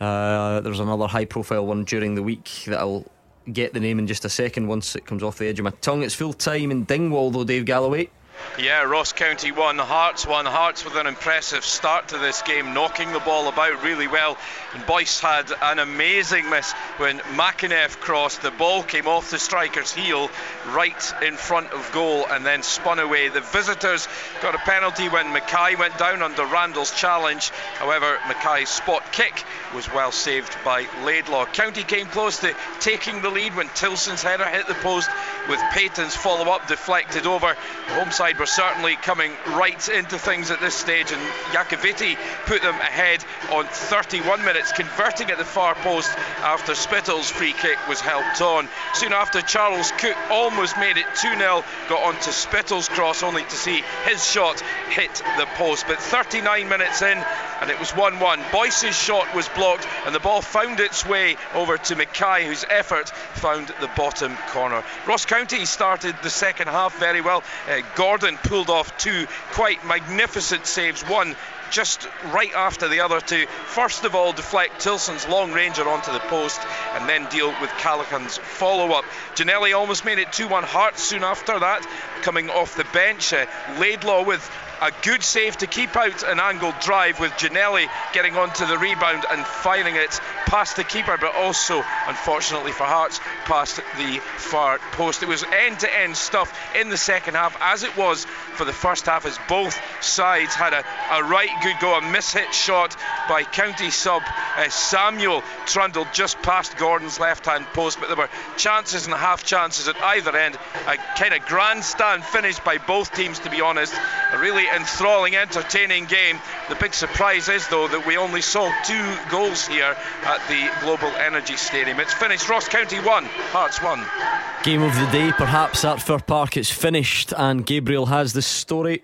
Uh, there's another high profile one during the week that I'll get the name in just a second once it comes off the edge of my tongue. It's full time in Dingwall though, Dave Galloway. Yeah, Ross County won, Hearts won. Hearts with an impressive start to this game, knocking the ball about really well. And Boyce had an amazing miss when McInnes crossed. The ball came off the striker's heel right in front of goal and then spun away. The visitors got a penalty when Mackay went down under Randall's challenge. However, Mackay's spot kick was well saved by Laidlaw. County came close to taking the lead when Tillson's header hit the post with Paton's follow up deflected over. The home side were certainly coming right into things at this stage, and Iacovitti put them ahead on 31 minutes, converting at the far post after Spittal's free kick was helped on. Soon after, Charles Cook almost made it 2 0, got onto Spittal's cross only to see his shot hit the post. But 39 minutes in, and it was 1 1. Boyce's shot was blocked, and the ball found its way over to Mackay, whose effort found the bottom corner. Ross County started the second half very well. Uh, Gordon pulled off two quite magnificent saves. One just right after the other to first of all deflect Tillson's long ranger onto the post and then deal with Callachan's follow up. Ginnelly almost made it 2 1 Hearts soon after that, coming off the bench. Uh, Laidlaw with a good save to keep out an angled drive with Ginnelly getting onto the rebound and firing it past the keeper, but also, unfortunately for Hearts, past the far post. It was end to end stuff in the second half, as it was for the first half, as both sides had a, a right good go. A mishit shot by County sub uh, Samuel trundled just past Gordon's left hand post, but there were chances and half chances at either end. A kind of grandstand finish by both teams, to be honest. A really enthralling, entertaining game. The big surprise is, though, that we only saw two goals here at the Global Energy Stadium. It's finished. Ross County 1, Hearts 1. Game of the day, perhaps at Fir Park. It's finished, and Gabriel has the story.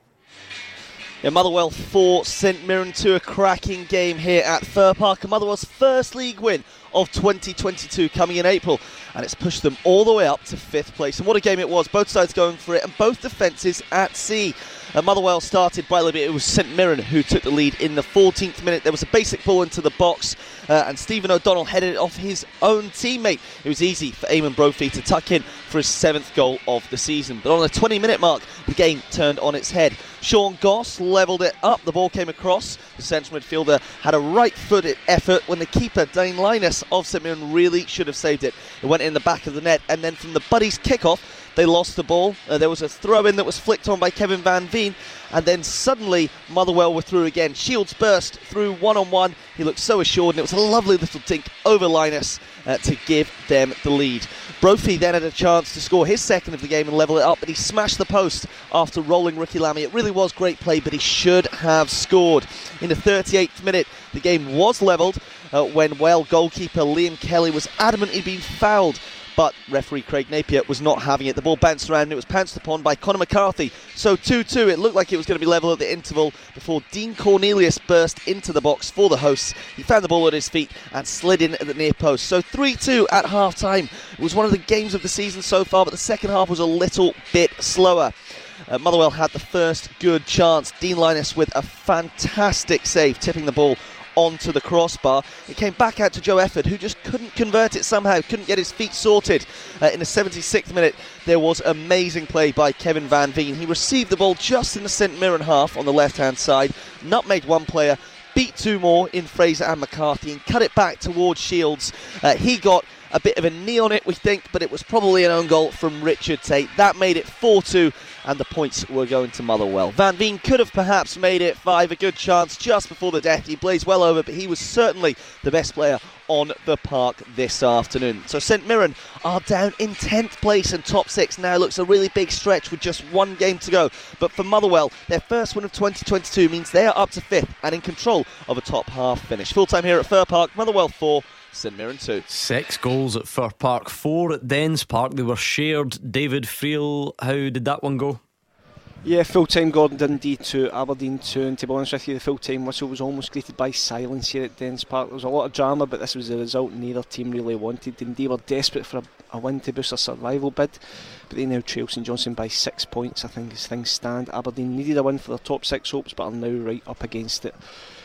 Yeah, Motherwell 4, St Mirren 2, a cracking game here at Fir Park. And Motherwell's first league win of 2022 coming in April, and it's pushed them all the way up to fifth place. And what a game it was! Both sides going for it, and both defences at sea. Uh, Motherwell started brilliantly. It was St Mirren who took the lead in the 14th minute. There was a basic ball into the box, uh, and Stephen O'Donnell headed it off his own teammate. It was easy for Eamonn Brophy to tuck in for his seventh goal of the season. But on the 20 minute mark, the game turned on its head. Sean Goss levelled it up. The ball came across. The central midfielder had a right footed effort when the keeper, Dane Linus of St Mirren, really should have saved it. It went in the back of the net, and then from the Buddies kick-off, they lost the ball. Uh, there was a throw in that was flicked on by Kevin Van Veen, and then suddenly Motherwell were through again. Shields burst through one on one. He looked so assured, and it was a lovely little tink over Linus uh, to give them the lead. Brophy then had a chance to score his second of the game and level it up, but he smashed the post after rolling Ricky Lamie. It really was great play, but he should have scored. In the 38th minute, the game was levelled uh, when well goalkeeper Liam Kelly was adamantly being fouled but referee Craig Napier was not having it. The ball bounced around and it was pounced upon by Conor McCarthy. So 2 2, it looked like it was going to be level at the interval before Dean Cornelius burst into the box for the hosts. He found the ball at his feet and slid in at the near post. So 3 2 at half time. It was one of the games of the season so far, but the second half was a little bit slower. Uh, Motherwell had the first good chance. Dean Linus with a fantastic save, tipping the ball onto the crossbar. It came back out to Joe Efford, who just couldn't convert it somehow, couldn't get his feet sorted. Uh, in the 76th minute, there was amazing play by Kevin Van Veen. He received the ball just in the St Mirren half on the left hand side, nutmegged one player, beat two more in Fraser and McCarthy, and cut it back towards Shields. Uh, he got a bit of a knee on it, we think, but it was probably an own goal from Richard Tait. That made it 4 2, and the points were going to Motherwell. Van Veen could have perhaps made it 5, a good chance just before the death. He blazed well over, but he was certainly the best player on the park this afternoon. So St Mirren are down in 10th place and top six now looks a really big stretch with just one game to go. But for Motherwell, their first win of 2022 means they are up to fifth and in control of a top half finish. Full time here at Fir Park, Motherwell 4. St Mirren 2. Six goals at Fir Park, four at Dens Park. They were shared. David Friel, how did that one go? Yeah, full time Gordon Dundee 2, Aberdeen 2, and to be honest with you, the full time whistle was almost greeted by silence here at Dens Park. There was a lot of drama, but this was the result neither team really wanted. Dundee were desperate for a, a win to boost their survival bid, but they now trail St Johnstone by six points, I think, as things stand. Aberdeen needed a win for their top six hopes, but are now right up against it.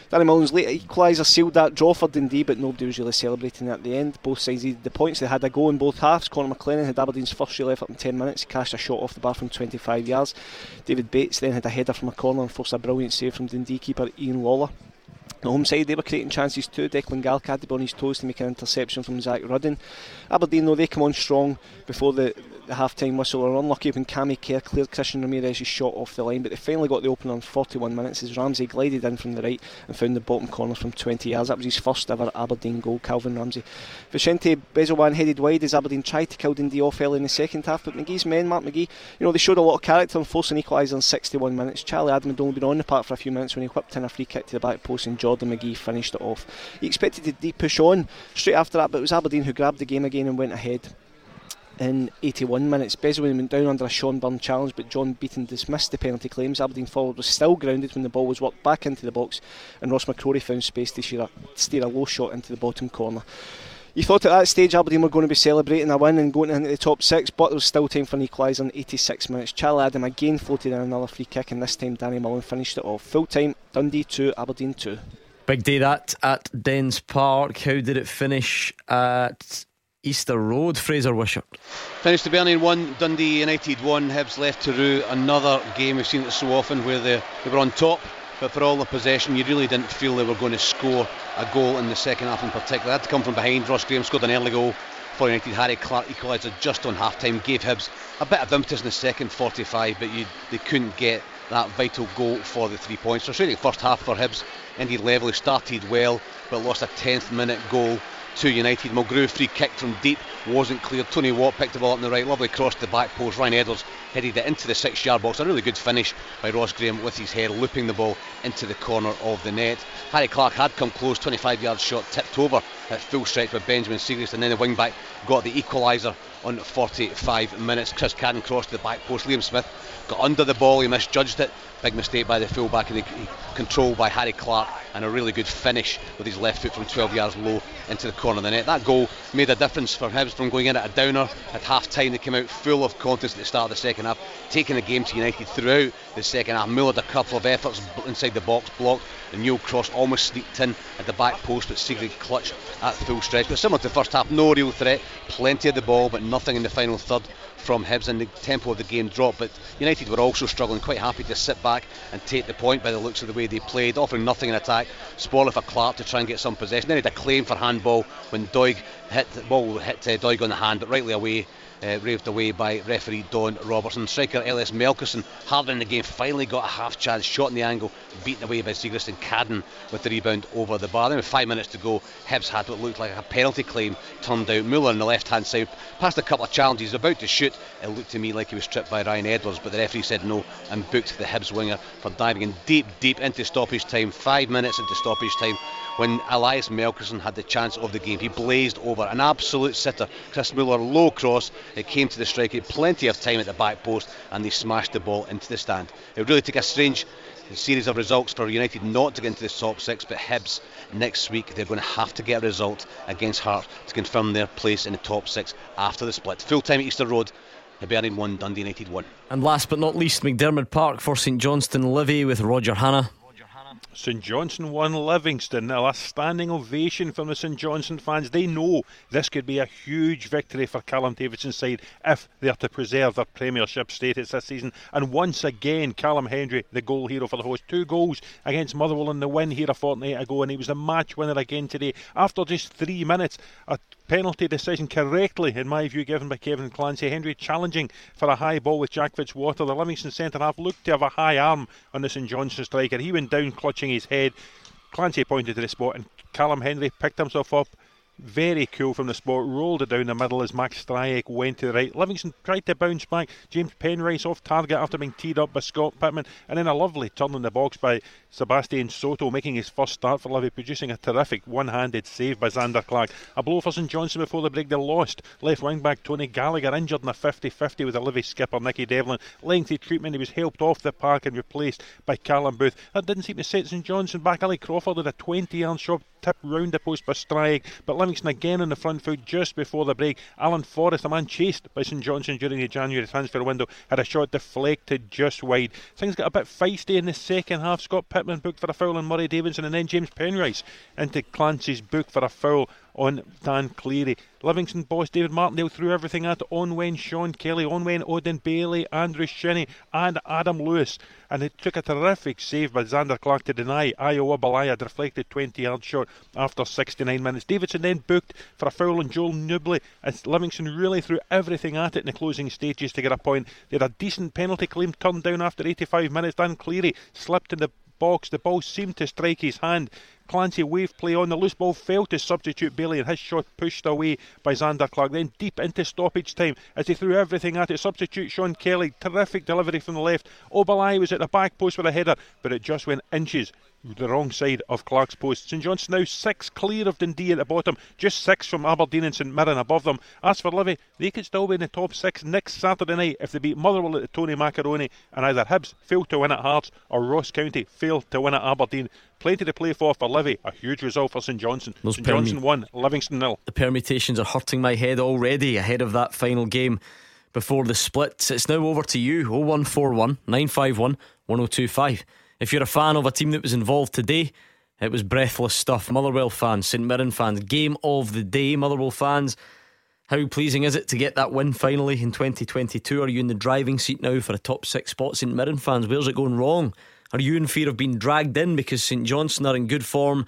Danny Mullen's late equaliser sealed that draw for Dundee, but nobody was really celebrating at the end. Both sides needed the points. They had a go in both halves. Conor McLennan had Aberdeen's first real effort in 10 minutes. He cashed a shot off the bar from 25 yards. David Bates then had a header from a corner and forced a brilliant save from Dundee keeper Ian Lawlor. The home side, they were creating chances too. Declan Galk had to be on his toes to make an interception from Zach Rudden. Aberdeen, though, they come on strong before the, the half time whistle. Were unlucky when Cammy Kerr cleared Christian Ramirez's shot off the line, but they finally got the opener in 41 minutes as Ramsey glided in from the right and found the bottom corner from 20 yards. That was his first ever Aberdeen goal, Calvin Ramsey. Vicente Besuijen headed wide as Aberdeen tried to kill Dundee off early in the second half, but McGhee's men, Mark McGhee, you know, they showed a lot of character and forced an equaliser in 61 minutes. Charlie Adam had only been on the park for a few minutes when he whipped in a free kick to the back post and Jordan McGhee finished it off. He expected to push on straight after that, but it was Aberdeen who grabbed the game again and went ahead in 81 minutes. Besuijen went down under a Sean Byrne challenge, but John Beaton dismissed the penalty claims. Aberdeen forward was still grounded when the ball was worked back into the box, and Ross McCrorie found space to steer a, steer a low shot into the bottom corner. You thought at that stage Aberdeen were going to be celebrating a win and going into the top six, but there was still time for an equaliser in 86 minutes. Charlie Adam again floated in another free kick, and this time Danny Mullen finished it off. Full time, Dundee 2, Aberdeen 2. Big day that at Dens Park. How did it finish at Easter Road, Fraser Wishart. Finished to Burnie 1, Dundee United 1, Hibs left to rue. Another game we've seen it so often where they, they were on top, but for all the possession, you really didn't feel they were going to score a goal in the second half in particular. They had to come from behind. Ross Graham scored an early goal for United. Harry Clarke equalised just on half time, gave Hibs a bit of impetus in the second 45, but you, they couldn't get that vital goal for the three points. So, really, first half for Hibs, indeed, level started well, but lost a 10th minute goal to United. Mulgrew free kick from deep wasn't clear. Tony Watt picked the ball up on the right, lovely cross to the back post. Ryan Edwards headed it into the six yard box. A really good finish by Ross Graham with his head looping the ball into the corner of the net. Harry Clarke had come close, 25 yard shot tipped over at full stretch by Benjamin Siegrist, and then the wing back got the equaliser on 45 minutes. Chris Cadden crossed the back post. Liam Smith got under the ball, he misjudged it. Big mistake by the fullback and the control by Harry Clarke, and a really good finish with his left foot from 12 yards low into the corner of the net. That goal made a difference for Hibs from going in at a downer at half time. They came out full of confidence at the start of the second half, taking the game to United throughout the second half. Muller had a couple of efforts inside the box, blocked. The Neil Cross almost sneaked in at the back post, but Siegrist clutched at full stretch. But similar to the first half, no real threat, plenty of the ball, but nothing in the final third from Hibs and the tempo of the game dropped. But United were also struggling, quite happy to sit back and take the point by the looks of the way they played, offering nothing in attack. Spoiler for Clark to try and get some possession. Then he had a claim for handball when Doig hit the ball hit uh, Doig on the hand, but rightly away uh, raved away by referee Don Robertson. Striker Ellis Melkersen, harder in the game, finally got a half chance, shot in the angle, beaten away by Sigurdsson and Cadden with the rebound over the bar. Then with five minutes to go, Hibs had what looked like a penalty claim turned out. Muller on the left hand side passed a couple of challenges, about to shoot. It looked to me like he was tripped by Ryan Edwards, but the referee said no and booked the Hibs winger for diving in deep, deep into stoppage time. Five minutes into stoppage time when Elias Melkersen had the chance of the game. He blazed over an absolute sitter. Chris Muller low cross. It came to the strike. He had plenty of time at the back post and they smashed the ball into the stand. It really took a strange series of results for United not to get into the top six, but Hibs next week they're going to have to get a result against Hearts to confirm their place in the top six after the split. Full time at Easter Road. Hibernian 1, Dundee United 1. And last but not least, McDiarmid Park for St Johnstone Livy with Roger Hanna. St Johnstone won Livingston. Now, a standing ovation from the St Johnstone fans. They know this could be a huge victory for Callum Davidson's side if they are to preserve their Premiership status this season. And once again, Callum Hendry, the goal hero for the host, two goals against Motherwell in the win here a fortnight ago, and he was the match winner again today after just three minutes. A penalty decision correctly, in my view, given by Kevin Clancy. Hendry challenging for a high ball with Jack Fitzwater. The Livingston centre half looked to have a high arm on the St Johnstone striker. He went down his head. Clancy pointed to the spot, and Callum Hendry picked himself up very cool from the spot, rolled it down the middle as Max Stryjek went to the right. Livingston tried to bounce back. James Penrice off target after being teed up by Scott Pittman, and then a lovely turn in the box by Sebastian Soto, making his first start for Livy, producing a terrific one handed save by Zander Clark. A blow for St Johnstone before the break. They lost. Left wing back Tony Gallacher injured in a 50 50 with the Livy skipper Nicky Devlin. Lengthy treatment. He was helped off the park and replaced by Callum Booth. That didn't seem to set St Johnstone back. Ali Crawford had a 20 yard shot tip round the post by Stryjek, but Livingston again on the front foot just before the break. Alan Forrest, a man chased by St Johnstone during the January transfer window, had a shot deflected just wide. Things got a bit feisty in the second half. Scott Pittman booked for a foul on Murray Davidson, and then James Penrice into Clancy's book for a foul on Dan Cleary. Livingston boss David Martindale threw everything at Onwen, Sean Kelly, Onwen, Odin Bailey, Andrew Shinnie, and Adam Lewis. And it took a terrific save by Zander Clark to deny Ayo Obileye deflected 20 yard shot after 69 minutes. Davidson then booked for a foul on Joel Nouble as Livingston really threw everything at it in the closing stages to get a point. They had a decent penalty claim turned down after 85 minutes. Dan Cleary slipped in the box. The ball seemed to strike his hand. Clancy wave play on the loose ball fell to substitute Bailey and his shot pushed away by Zander Clark. Then deep into stoppage time as he threw everything at it. Substitute Sean Kelly, terrific delivery from the left. Obileye was at the back post with a header, but it just went inches the wrong side of Clark's post. St John's now six clear of Dundee at the bottom, just six from Aberdeen and St Mirren above them. As for Livy, they could still be in the top six next Saturday night if they beat Motherwell at the Tony Macaroni and either Hibs fail to win at Hearts or Ross County fail to win at Aberdeen. Plenty to play for for Livy. A huge result for St Johnstone. Those St Johnstone won, Livingston nil. The permutations are hurting my head already ahead of that final game before the splits. It's now over to you 0141 951 1025. If you're a fan of a team that was involved today, it was breathless stuff. Motherwell fans, St Mirren fans, game of the day. Motherwell fans, how pleasing is it to get that win finally in 2022? Are you in the driving seat now for a top six spot? St Mirren fans, where's it going wrong? Are you in fear of being dragged in because St Johnstone are in good form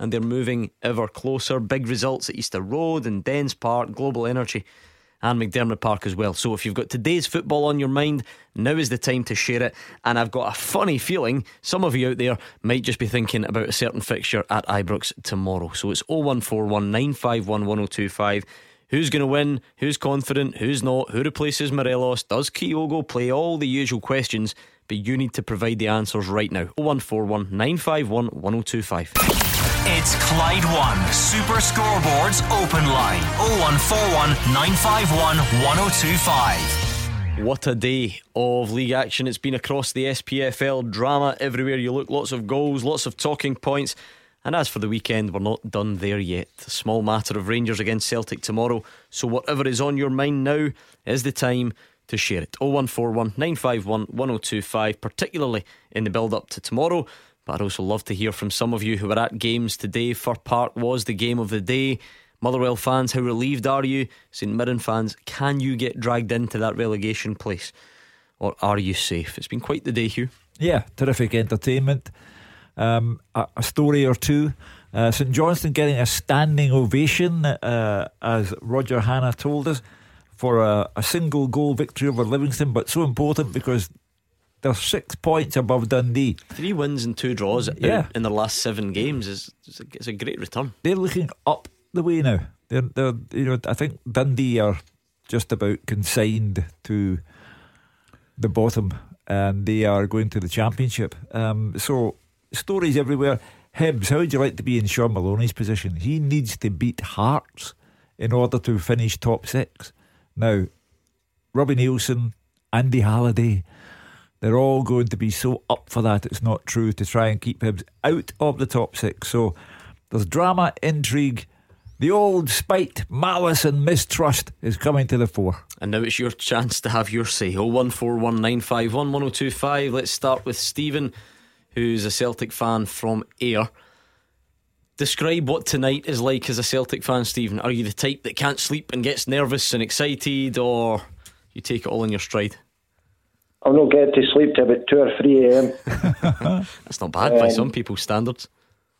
and they're moving ever closer? Big results at Easter Road and Dens Park, Global Energy and McDiarmid Park as well. So if you've got today's football on your mind, now is the time to share it. And I've got a funny feeling some of you out there might just be thinking about a certain fixture at Ibrox tomorrow. So it's 0141 951 1025. Who's going to win? Who's confident? Who's not? Who replaces Morelos? Does Kyogo play? All the usual questions, but you need to provide the answers right now. 0141 951 1025. It's Clyde One Super Scoreboards Open Line 0141 951 1025. What a day of league action it's been across the SPFL. Drama everywhere you look, lots of goals, lots of talking points. And as for the weekend, we're not done there yet. A small matter of Rangers against Celtic tomorrow. So, whatever is on your mind now is the time to share it. 0141 951 1025, particularly in the build up to tomorrow. But I'd also love to hear from some of you who were at games today. Fir Park was the game of the day. Motherwell fans, how relieved are you? St Mirren fans, can you get dragged into that relegation place? Or are you safe? It's been quite the day, Hugh. Yeah, terrific entertainment. Um, a, a, story or two. Uh, St Johnstone getting a standing ovation, uh, as Roger Hannah told us, for a, a, single goal victory over Livingston, but so important because they're six points above Dundee. Three wins and two draws yeah. in the last seven games is, it's a great return. They're looking up the way now. They're, they're, you know, I think Dundee are just about consigned to the bottom, and they are going to the championship. Um, so stories everywhere. Hibs, how would you like to be in Shaun Maloney's position? He needs to beat Hearts in order to finish top six. Now, Robbie Neilson, Andy Halliday, they're all going to be so up for that. It's not true to try and keep Hibs out of the top six. So there's drama, intrigue, the old spite, malice, and mistrust is coming to the fore. And now it's your chance to have your say. 01419511025. Let's start with Stephen, who's a Celtic fan from Ayr. Describe what tonight is like as a Celtic fan, Stephen. Are you the type that can't sleep and gets nervous and excited, or you take it all in your stride? I'll not get to sleep till about 2 or 3 a.m. That's not bad um, by some people's standards.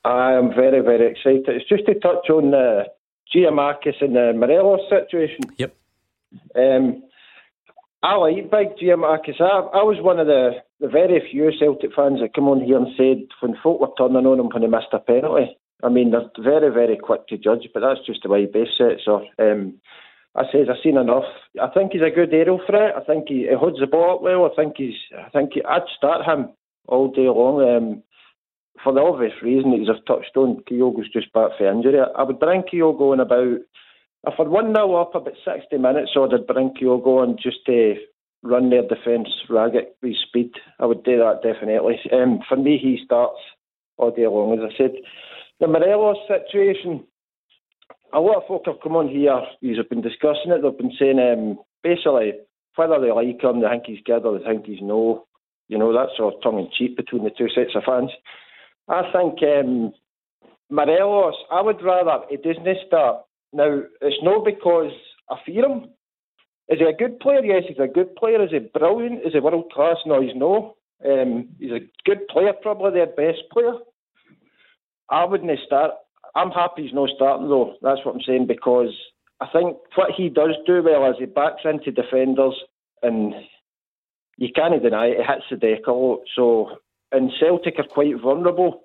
I am very, very excited. It's just to touch on the Giakoumakis and the Morelos situation. Yep. Um, I like big Giakoumakis. I, I was one of the, the very few Celtic fans that come on here and said when folk were turning on him when he missed a penalty. I mean, they're very, very quick to judge, but that's just the way base sets are. Um, I says I've seen enough. I think he's a good aerial threat. I think he, he holds the ball up well. I think he's. I think he, I'd start him all day long. Um, for the obvious reason that he's a touchstone, Kyogo's just back for injury. I would bring Kyogo in about, if I'd 1 0 up about 60 minutes, so I'd bring Kyogo on just to run their defence ragged with speed. I would do that definitely. Um, for me, he starts all day long, as I said. The Morelos situation, a lot of folk have come on here, they've been discussing it, they've been saying um, basically whether they like him, they think he's good or they think he's no. You know, that's sort of tongue in cheek between the two sets of fans. I think um, Morelos, I would rather he doesn't start. Now, it's not because I fear him. Is he a good player? Yes, he's a good player. Is he brilliant? Is he world class? No, he's no. Um, he's a good player, probably their best player. I wouldn't start. I'm happy he's not starting though. That's what I'm saying because I think what he does do well is he backs into defenders and you can't deny it. He hits the deck a lot. So and Celtic are quite vulnerable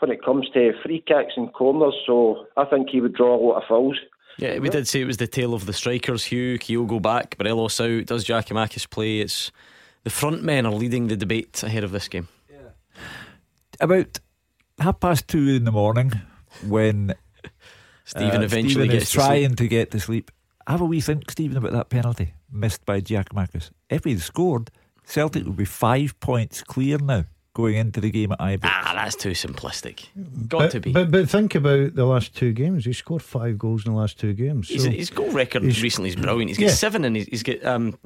when it comes to free kicks and corners. So I think he would draw a lot of fouls. Yeah, we did say it was the tale of the strikers. Hugh, Kyogo back, Morelos out. Does Giakoumakis play? It's the front men are leading the debate ahead of this game. Yeah. About half past two in the morning, when Stephen uh, eventually Stephen gets trying to, to, get to sleep. Have a wee think, Stephen, about that penalty missed by Giakoumakis. If he'd scored, Celtic would be five points clear now going into the game at Ibrox. Ah, that's too simplistic. Got but, to be. But but think about the last two games. He scored five goals in the last two games. So his, goal record recently is brilliant. He's got yeah. seven and he's, he's got um,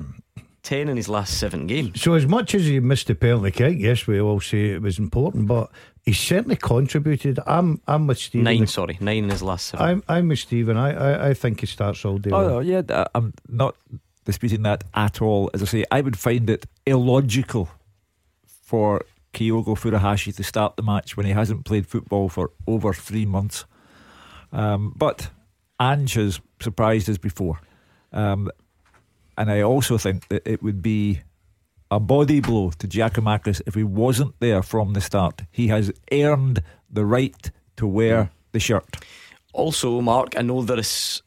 ten in his last seven games. So as much as he missed the penalty kick, yes, we all say it was important, but he certainly contributed. I'm I'm with Stephen. Nine, sorry, nine in his last seven. I'm I'm with Stephen. I I, I think he starts all day. Oh yeah, I'm not disputing that at all. As I say, I would find it illogical for Kyogo Furuhashi to start the match when he hasn't played football for over three months. Um, but Ange has surprised us before. Um, and I also think that it would be a body blow to Giakoumakis if he wasn't there from the start. He has earned the right to wear the shirt. Also, Mark, I know this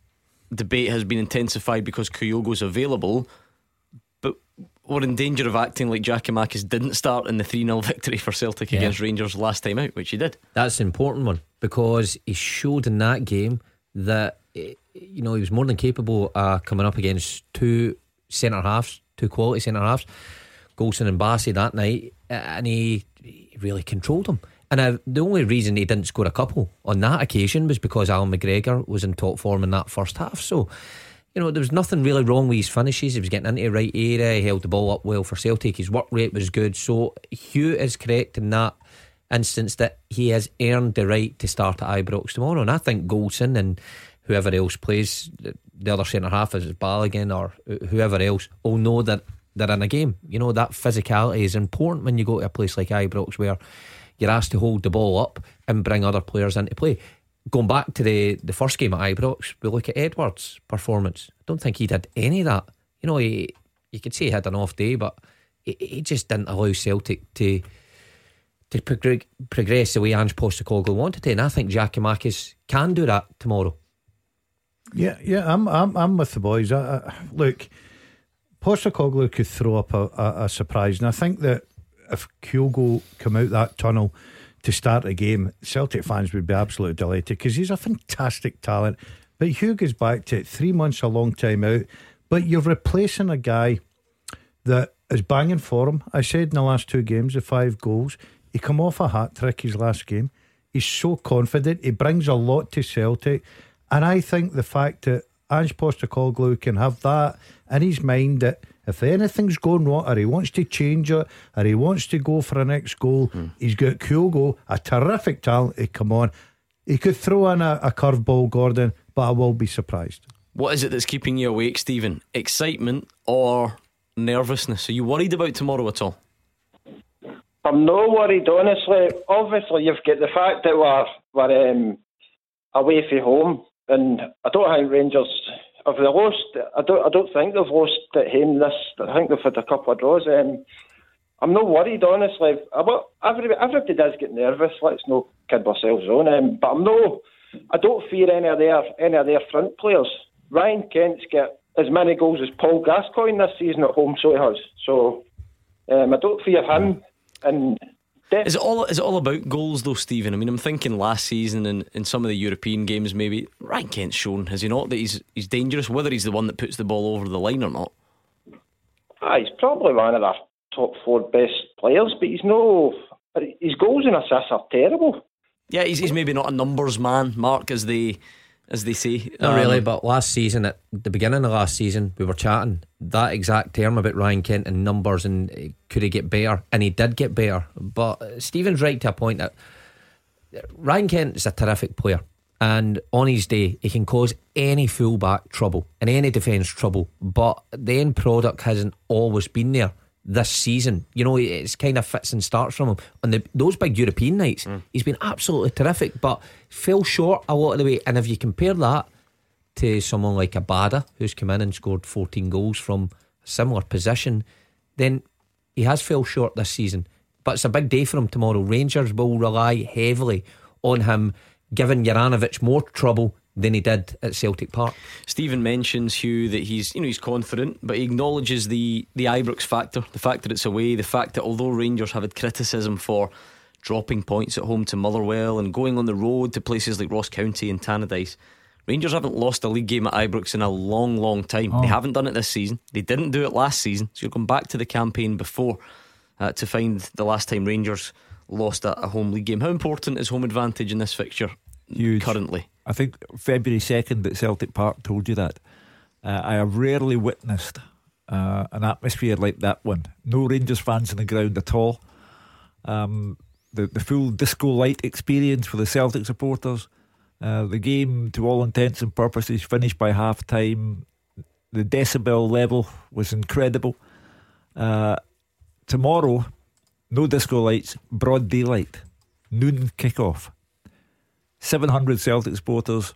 debate has been intensified because Kyogo's available, but we're in danger of acting like Giakoumakis didn't start in the 3 0 victory for Celtic yeah. against Rangers last time out, which he did. That's an important one because he showed in that game that eh, you know he was more than capable uh, coming up against two centre halves, two quality centre halves, Goldson and Bassey that night, and he, really controlled them. And the only reason he didn't score a couple on that occasion was because Allan McGregor was in top form in that first half. So, you know, there was nothing really wrong with his finishes. He was getting into the right area. He held the ball up well for Celtic. His work rate was good. So, Hugh is correct in that instance that he has earned the right to start at Ibrox tomorrow. And I think Goldson and whoever else plays the other centre half is Balogun or whoever else will know that they're in a game. You know, that physicality is important when you go to a place like Ibrox where you're asked to hold the ball up and bring other players into play. Going back to the, the first game at Ibrox, we look at Edwards' performance. I don't think he did any of that. You know, he, you could say he had an off day, but he, he just didn't allow Celtic to to progress the way Ange Postecoglou wanted to. And I think Giakoumakis can do that tomorrow. Yeah, yeah, I'm I'm, I'm with the boys. I, I, look, Postecoglou could throw up a, a, a, surprise, and I think that if Kyogo come out that tunnel to start a game, Celtic fans would be absolutely delighted because he's a fantastic talent. But Hugh goes back to it, three months, a long time out. But you're replacing a guy that is banging for him. I said in the last two games, the five goals, he come off a hat trick his last game. He's so confident. He brings a lot to Celtic. And I think the fact that Ange Postecoglou can have that in his mind that if anything's going wrong or he wants to change it or he wants to go for a next goal, mm. he's got Kyogo, a terrific talent to come on. He could throw in a, a curveball, Gordon, but I will be surprised. What is it that's keeping you awake, Stephen? Excitement or nervousness? Are you worried about tomorrow at all? I'm not worried, honestly. Obviously, you've got the fact that we're, we're um, away from home and I don't think Rangers have they lost. I don't. I don't think they've lost at home. This. I think they've had a couple of draws. Um, I'm not worried, honestly. Everybody, everybody does get nervous. Let's not kid ourselves on. Um, but I'm no. I don't fear any of their any of their front players. Ryan Kent's got as many goals as Paul Gascoigne this season at home, so he has. So um, I don't fear him. And is it all is it all about goals though, Stephen? I mean, I'm thinking last season and in some of the European games, maybe Ryan Kent's shown has he not that he's he's dangerous, whether he's the one that puts the ball over the line or not. Ah, he's probably one of our top four best players, but he's no his goals and assists are terrible. Yeah, he's, he's maybe not a numbers man, Mark, as they as they say. Not um, really, but last season, at the beginning of last season, we were chatting that exact term about Ryan Kent and numbers and uh, could he get better? And he did get better. But Stephen's right to a point that Ryan Kent is a terrific player. And on his day, he can cause any fullback trouble and any defence trouble. But the end product hasn't always been there this season. You know, it's kind of fits and starts from him. On the, those big European nights, mm. he's been absolutely terrific, but fell short a lot of the way. And if you compare that to someone like Abada, who's come in and scored 14 goals from a similar position, then he has fell short this season. But it's a big day for him tomorrow. Rangers will rely heavily on him giving Juranovic more trouble than he did at Celtic Park. Stephen mentions Hugh that he's you know he's confident, but he acknowledges the the Ibrox factor, the fact that it's away, the fact that although Rangers have had criticism for dropping points at home to Motherwell and going on the road to places like Ross County and Tannadice. Rangers haven't lost a league game at Ibrox in a long, long time. Oh. They haven't done it this season. They didn't do it last season. So you're going back to the campaign before uh, to find the last time Rangers lost a, a home league game. How important is home advantage in this fixture Huge. currently? I think February 2nd at Celtic Park told you that. Uh, I have rarely witnessed uh, an atmosphere like that one. No Rangers fans in the ground at all. Um, the, the full disco light experience for the Celtic supporters. Uh, the game, to all intents and purposes, finished by half time. The decibel level was incredible. Uh, tomorrow, no disco lights, broad daylight, noon kick-off. 700 Celtic supporters,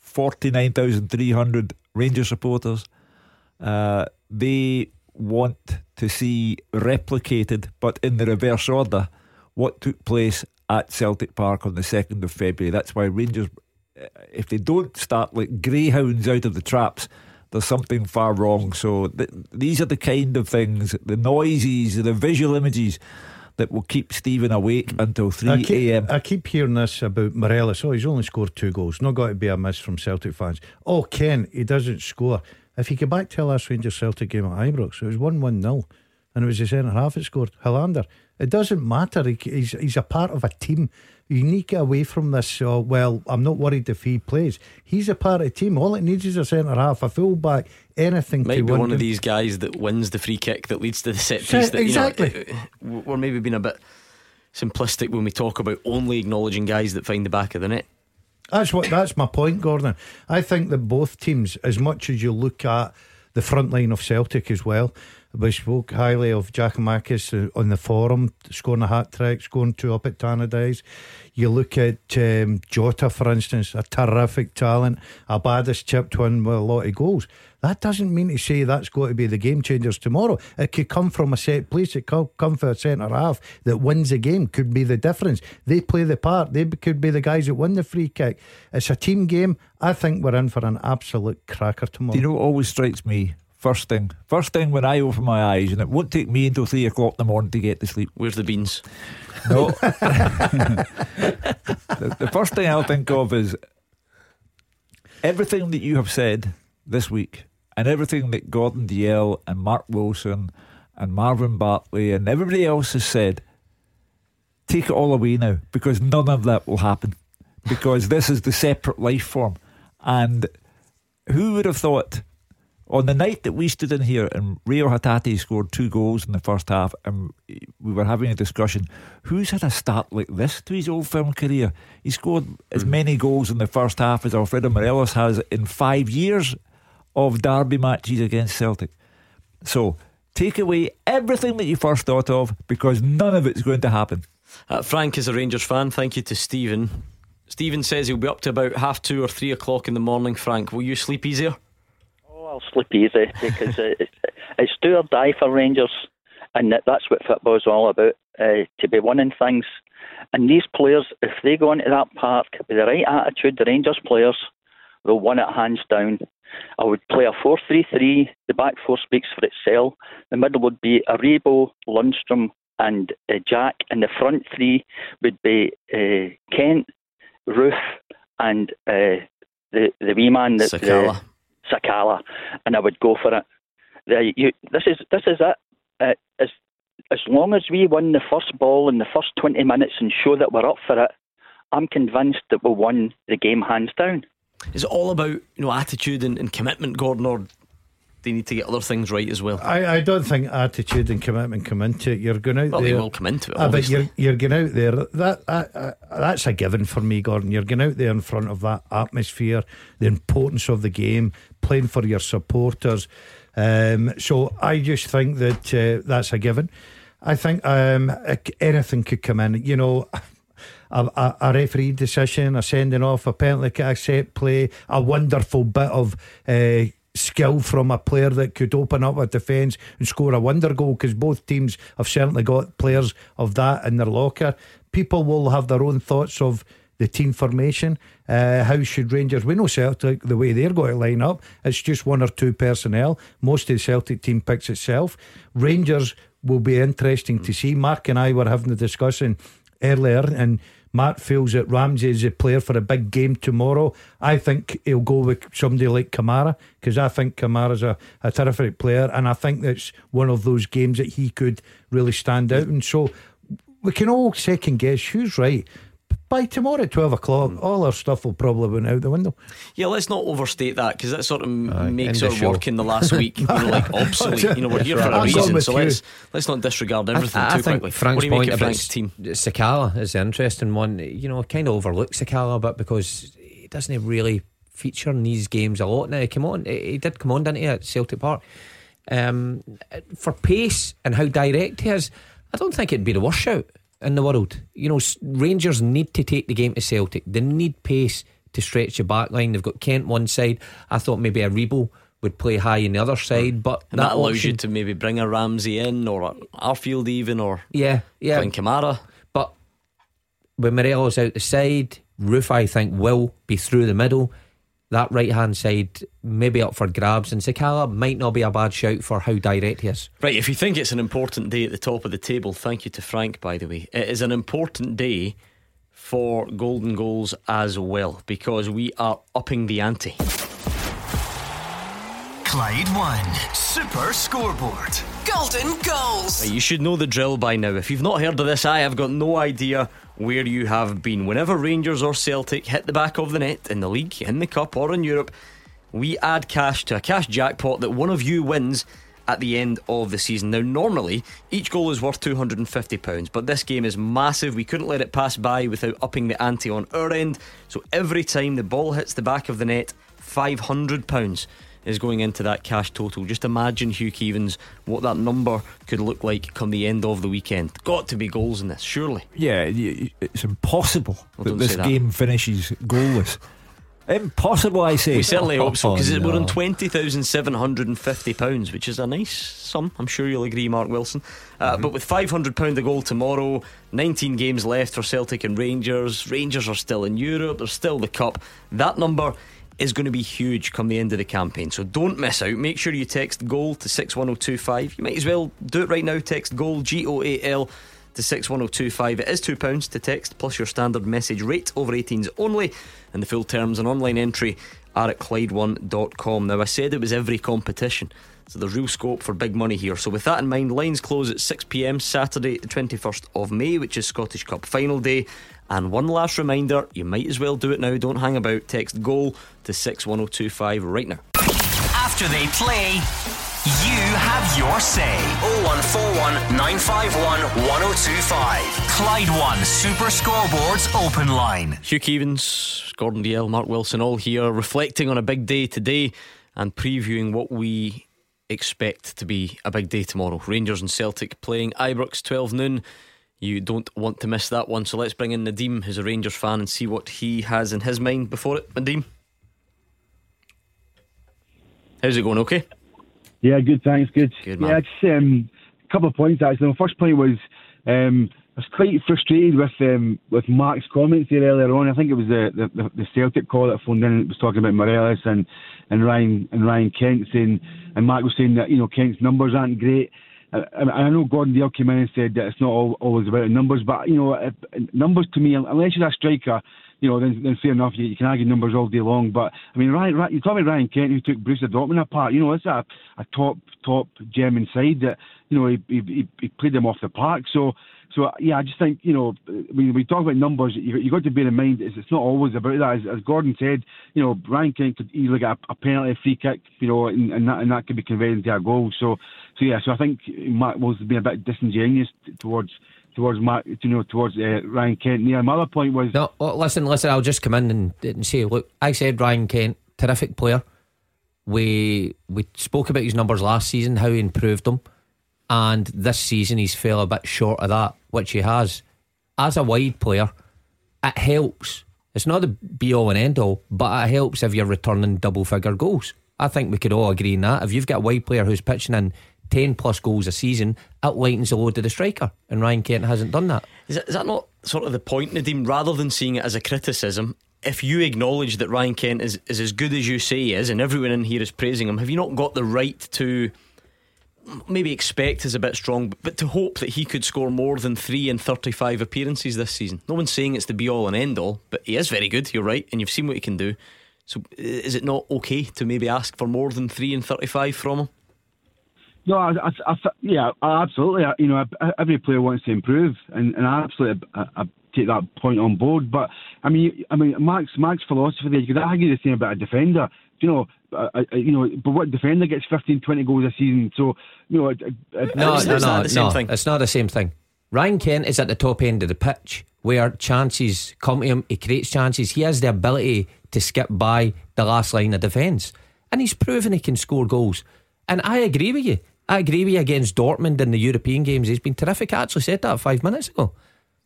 49,300 Rangers supporters. Uh, they want to see replicated, but in the reverse order, what took place at Celtic Park on the 2nd of February. That's why Rangers, uh, if they don't start like greyhounds out of the traps, there's something far wrong. So th- these are the kind of things, the noises, the visual images that will keep Stephen awake mm. until 3 a.m. I keep hearing this about Morelos. Oh, he's only scored two goals. Not got to be a miss from Celtic fans. Oh, Ken, he doesn't score. If you go back to the last Rangers Celtic game at Ibrox, it was 1 1 0. and it was the centre half that scored, Helander. It doesn't matter. He, he's he's a part of a team. You need to get away from this. Uh, well, I'm not worried if he plays. He's a part of the team. All it needs is a centre half, a full back, anything. Might to be one of these guys that wins the free kick that leads to the set piece. That, you know, exactly. uh, we're maybe being a bit simplistic when we talk about only acknowledging guys that find the back of the net. That's what. That's my point, Gordon. I think that both teams, as much as you look at the front line of Celtic as well, we spoke highly of Giakoumakis uh, on the forum, scoring a hat trick, scoring two up at Tannadice. You look at um, Jota, for instance, a terrific talent. Abadis chipped one with a lot of goals. That doesn't mean to say that's going to be the game changers tomorrow. It could come from a set place. It could come from a centre half that wins the game. Could be the difference. They play the part. They could be the guys that win the free kick. It's a team game. I think we're in for an absolute cracker tomorrow. Do you know what always strikes me? First thing, first thing when I open my eyes, and it won't take me until three o'clock in the morning to get to sleep. Where's the beans? No. the, the first thing I'll think of is everything that you have said this week, and everything that Gordon Dalziel and Mark Wilson and Marvin Bartley and everybody else has said. Take it all away now, because none of that will happen. Because this is the separate life form, and who would have thought? On the night that we stood in here and Rio Hatate scored two goals in the first half, and we were having a discussion, who's had a start like this to his old firm career? He scored as many goals in the first half as Alfredo Morelos has in five years of derby matches against Celtic. So take away everything that you first thought of because none of it's going to happen. Uh, Frank is a Rangers fan. Thank you to Stephen. Stephen says he'll be up to about half two or three o'clock in the morning. Frank, will you sleep easier? Oh, I'll sleep easy because uh, it's do or die for Rangers, and that's what football's all about. Uh, to be winning things, and these players, if they go into that park with the right attitude, the Rangers players, they'll win it hands down. I would play a 4 3 3. The back four speaks for itself. The middle would be Aribo, Lundstram, and uh, Jack. And the front three would be uh, Kent, Roofe, and uh, the, the wee man. That, Sakala. The, Sakala. And I would go for it. The, you, this is this is it. Uh, as, as long as we win the first ball in the first 20 minutes and show that we're up for it, I'm convinced that we'll win the game hands down. Is it all about you know attitude and, and commitment, Gordon, or they need to get other things right as well? I, I don't think attitude and commitment come into it. You're going out Well, there. they will come into it. Ah, but you're you're going out there. That, that uh, that's a given for me, Gordon. You're going out there in front of that atmosphere, the importance of the game, playing for your supporters. Um, so I just think that uh, that's a given. I think um, anything could come in. You know. A, a, a referee decision, a sending off, a penalty kick, a set play, a wonderful bit of uh, skill from a player that could open up a defence and score a wonder goal because both teams have certainly got players of that in their locker. People will have their own thoughts of the team formation. Uh, how should Rangers? We know Celtic the way they're going to line up. It's just one or two personnel. Most of the Celtic team picks itself. Rangers will be interesting to see. Mark and I were having the discussion earlier, and Mark feels that Ramsey is a player for a big game tomorrow. I think he'll go with somebody like Kamara because I think Kamara's a, a terrific player, and I think that's one of those games that he could really stand out. And so we can all second guess who's right. By tomorrow at 12 o'clock, all our stuff will probably went out the window. Yeah, let's not overstate that because that sort of Aye, makes our show. work in the last week you know, like obsolete. You know, we're here for I'm a reason, so let's let's not disregard everything I, I too think quickly. Frank's what do you make point of about Frank's team? Sakala is an interesting one. You know, kind of overlook Sakala a bit because he doesn't really feature in these games a lot. Now, he came on, he did come on, didn't he, at Celtic Park? Um, for pace and how direct he is, I don't think it'd be the worst shout in the world. You know, Rangers need to take the game to Celtic. They need pace to stretch the back line. They've got Kent one side. I thought maybe Aribo would play high on the other hmm. side, but And that, allows option- you to maybe bring a Ramsey in or a Arfield even or yeah, yeah. playing Kamara. But when Morelos out the side, Roofe I think will be through the middle. That right hand side maybe up for grabs, and Sakala might not be a bad shout for how direct he is. Right, if you think it's an important day at the top of the table, thank you to Frank, by the way. It is an important day for golden goals as well because we are upping the ante. Clyde One Super Scoreboard. Golden goals. You should know the drill by now. If you've not heard of this, I have got no idea where you have been. Whenever Rangers or Celtic hit the back of the net in the league, in the cup, or in Europe, we add cash to a cash jackpot that one of you wins at the end of the season. Now, normally, each goal is worth £250, but this game is massive. We couldn't let it pass by without upping the ante on our end. So every time the ball hits the back of the net, £500 is going into that cash total. Just imagine, Hugh Keevins, what that number could look like come the end of the weekend. Got to be goals in this, surely. Yeah, it's impossible Well, that this that. game finishes goalless. Impossible, I say. We certainly hope so because Oh, we're on twenty thousand seven hundred and fifty pounds, which is a nice sum. I'm sure you'll agree, Mark Wilson. Uh, Mm-hmm. But with five hundred pound a goal tomorrow, nineteen games left for Celtic and Rangers. Rangers are still in Europe. There's still the cup. That number is going to be huge come the end of the campaign. So don't miss out. Make sure you text goal to six one zero two five. You might as well do it right now. Text goal G O A L to 61025. It is £2 to text plus your standard message rate over 18s only. And the full terms and online entry are at Clyde1.com. Now, I said it was every competition, so there's real scope for big money here. So, with that in mind, lines close at 6 pm Saturday, the 21st of May, which is Scottish Cup final day. And one last reminder you might as well do it now. Don't hang about. Text goal to 61025 right now. After they play, you have your say. 0141 951 1025. Clyde One Super Scoreboards Open Line. Hugh Keevins, Gordon Dalziel, Mark Wilson, all here reflecting on a big day today and previewing what we expect to be a big day tomorrow. Rangers and Celtic playing Ibrox 12 noon. You don't want to miss that one, so let's bring in Nadim, who's a Rangers fan, and see what he has in his mind before it. Nadim, how's it going? Okay. Yeah, good. Thanks. Good. Good, yeah, man. just um, a couple of points actually. My first point was um, I was quite frustrated with um, with Mark's comments there earlier on. I think it was the the, the Celtic call that phoned in and was talking about Morelos and and Ryan and Ryan Kent saying, and Mark was saying that you know Kent's numbers aren't great. And I know Gordon Dalziel came in and said that it's not always about numbers, but you know, numbers to me, unless you're a striker, you know, then, then fair enough. You, you can argue numbers all day long, but I mean, Ryan, Ryan, you talk about Ryan Kent who took Borussia Dortmund apart. You know, it's a, a top top German side that you know he, he, he played them off the park. So so yeah, I just think you know when we talk about numbers, you you got to bear in mind it's, it's not always about that. As, as Gordon said, you know, Ryan Kent could easily get a, a penalty, free kick, you know, and, and that and that could be converted into a goal. So so yeah, so I think Mark was being a bit disingenuous towards towards Mark, you know, towards uh, Ryan Kent. Yeah, my other point was No, oh, listen, listen. I'll just come in and, and say, look, I said Ryan Kent, terrific player. We we spoke about his numbers last season, how he improved them, and this season he's fell a bit short of that, which he has. As a wide player, it helps. It's not the be all and end all, but it helps if you're returning double figure goals. I think we could all agree on that. If you've got a wide player who's pitching in 10 plus goals a season, it lightens the load of the striker. And Ryan Kent hasn't done that. Is that, is that not sort of the point, Nadim? Rather than seeing it as a criticism, if you acknowledge that Ryan Kent is, is as good as you say he is, and everyone in here is praising him, have you not got the right to maybe expect is a bit strong, but to hope that he could score more than three in 35 appearances this season? No one's saying it's the be all and end all, but he is very good, you're right, and you've seen what he can do. So is it not okay to maybe ask for more than three in 35 from him? No, I, I, I, yeah, absolutely. You know, every player wants to improve, and, and I absolutely I, I take that point on board. But I mean, I mean, Mark's Mark's philosophy there. You could argue the same about a defender. You know, uh, uh, you know, but what defender gets 15, 20 goals a season? So you know, it, it, No, it's no, no, not the same no. thing. It's not the same thing. Ryan Kent is at the top end of the pitch where chances come to him. He creates chances. He has the ability to skip by the last line of defence. And he's proven he can score goals. And I agree with you. I agree with you against Dortmund in the European games. He's been terrific. I actually said that five minutes ago.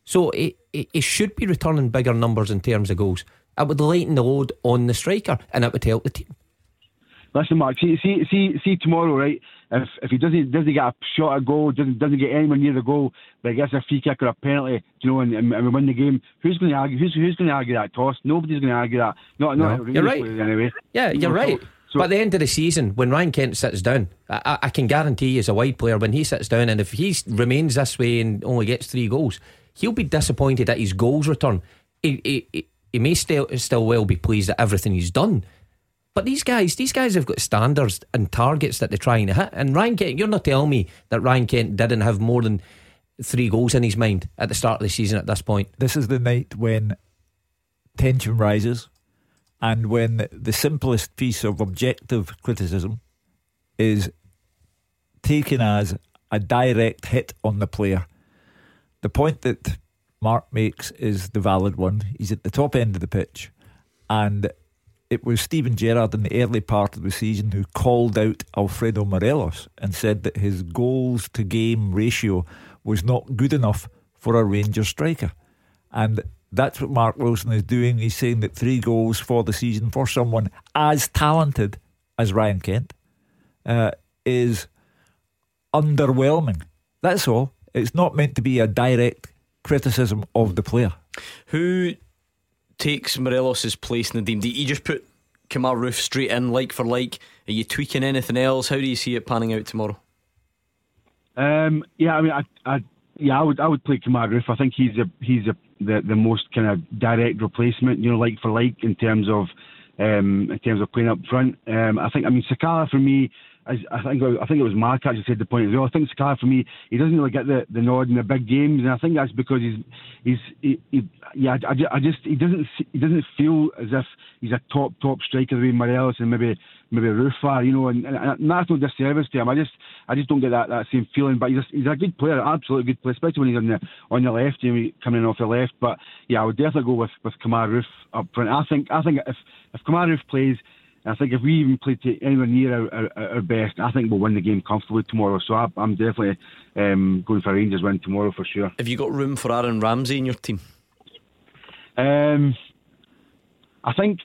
So he, he, he should be returning bigger numbers in terms of goals. It would lighten the load on the striker and it would help the team. Listen, Mark. See, see, see, see tomorrow, right? If if he doesn't doesn't get a shot at goal, doesn't doesn't get anywhere near the goal, but gets a free kick or a penalty, you know, and, and, we win the game, who's going to argue? Who's who's going to argue that toss? Nobody's going to argue that. Not not No. Rangers You're right. anyway. Yeah, You you're right. So- but at the end of the season, when Ryan Kent sits down, I, I- can guarantee as a wide player, when he sits down and if he remains this way and only gets three goals, he'll be disappointed at his goals return. He, he, he, he may still, still well be pleased at everything he's done, But these guys, these guys have got standards and targets that they're trying to hit. And Ryan Kent, you're not telling me that Ryan Kent didn't have more than three goals in his mind at the start of the season at this point. This is the night when tension rises and when the simplest piece of objective criticism is taken as a direct hit on the player. The point that Mark makes is the valid one. He's at the top end of the pitch, and it was Steven Gerrard in the early part of the season who called out Alfredo Morelos and said that his goals to game ratio was not good enough for a Rangers striker. And that's what Mark Wilson is doing. He's saying that three goals for the season for someone as talented as Ryan Kent uh, is underwhelming. That's all. It's not meant to be a direct criticism of the player. Who takes Morelos' place in the team? Do you just put Kemar Roofe straight in, like for like? Are you tweaking anything else? How do you see it panning out tomorrow? Um, yeah, I mean, I, I, yeah, I would, I would play Kemar Roofe. I think he's a, he's a, the, the most kind of direct replacement, you know, like for like in terms of, um, in terms of playing up front. Um, I think, I mean, Sakala for me, I, I think I think it was Mark actually said the point as well. I think Sakala for me, he doesn't really get the, the nod in the big games, and I think that's because he's he's he, he, yeah. I, I just he doesn't he doesn't feel as if he's a top top striker the way Morelos and maybe maybe Roofe you know, and, and, and that's no disservice to him. I just I just don't get that, that same feeling. But he's a, he's a good player, absolutely good player, especially when he's on the on the left, you know, coming in off the left. But yeah, I would definitely go with with Kemar Roofe up front. I think I think if if Kemar Roofe plays I think if we even play to anywhere near our, our, our, best, I think we'll win the game comfortably tomorrow. So I, am definitely um, going for Rangers win tomorrow for sure. Have you got room for Aaron Ramsey in your team? Um, I think.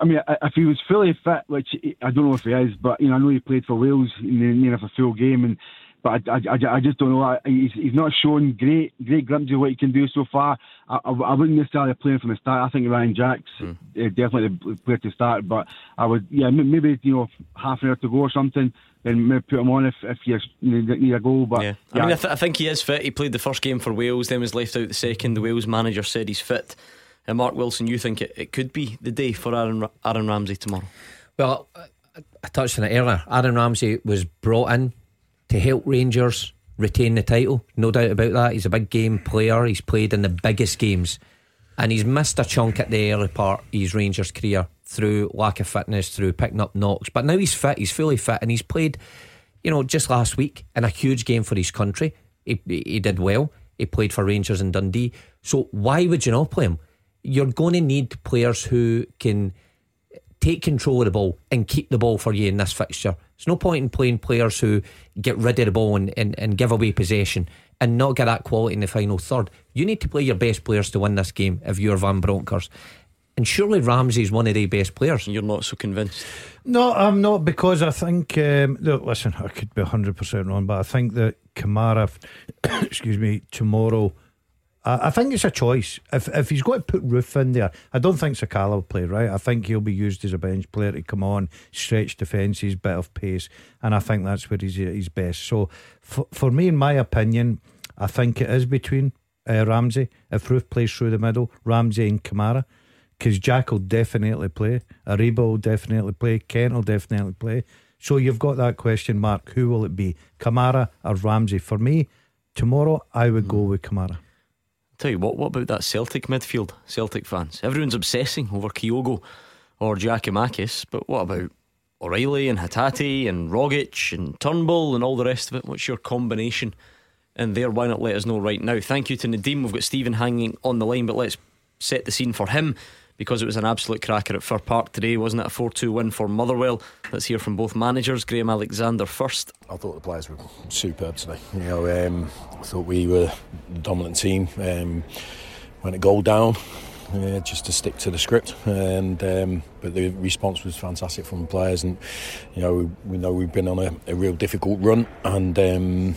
I mean, if he was fully fit, which I don't know if he is, but you know, I know he played for Wales in the, a full game, and but I, I, I just don't know. He's, he's not shown great great glimpses of what he can do so far. I, I, I wouldn't necessarily play him from the start. I think Ryan Jack's mm. uh, definitely the player to start, but I would, yeah, maybe you know half an hour to go or something. Then maybe put him on if, if you need a goal. But yeah, I mean, I, th- I, think he is fit. He played the first game for Wales, then was left out the second. The Wales manager said he's fit. And Mark Wilson, you think it, it could be the day for Aaron Aaron Ramsey tomorrow? Well, I touched on it earlier. Aaron Ramsey was brought in to help Rangers retain the title. No doubt about that. He's a big game player. He's played in the biggest games. And he's missed a chunk at the early part of his Rangers career through lack of fitness, through picking up knocks. But now he's fit, he's fully fit, and he's played, you know, just last week in a huge game for his country. He, he did well. He played for Rangers in Dundee. So why would you not play him? You're going to need players who can take control of the ball and keep the ball for you in this fixture. There's no point in playing players who get rid of the ball and, and, and give away possession and not get that quality in the final third. You need to play your best players to win this game if you're Van Bronckhorst. And surely Ramsey's one of the best players. You're not so convinced? No, I'm not because I think. Um, look, listen, I could be 100% wrong, but I think that Kamara, excuse me, tomorrow I think it's a choice. If if he's got to put Roofe in there, I don't think Sakala will play right. I think he'll be used as a bench player to come on, stretch defences, bit of pace, and I think that's where he's he's best. So for for me, in my opinion, I think it is between uh, Ramsey. If Roofe plays through the middle, Ramsey and Kamara, because Jack will definitely play, Aribo will definitely play, Kent will definitely play. So you've got that question mark: Who will it be, Kamara or Ramsey? For me, tomorrow I would go with Kamara. Tell you what, what about that Celtic midfield? Celtic fans. Everyone's obsessing over Kyogo or Giakoumakis, but what about O'Riley and Hatate and Rogic and Turnbull and all the rest of it? What's your combination in there? Why not let us know right now? Thank you to Nadim. We've got Stephen hanging on the line, but let's set the scene for him because it was an absolute cracker at Fir Park today, wasn't it? A 4 2 win for Motherwell. Let's hear from both managers. Graham Alexander first. I thought the players were superb today. You know, um, I thought we were the dominant team. Um, went a goal down. Uh, just to stick to the script, and um, but the response was fantastic from the players, and you know we, we know we've been on a, a real difficult run, and um,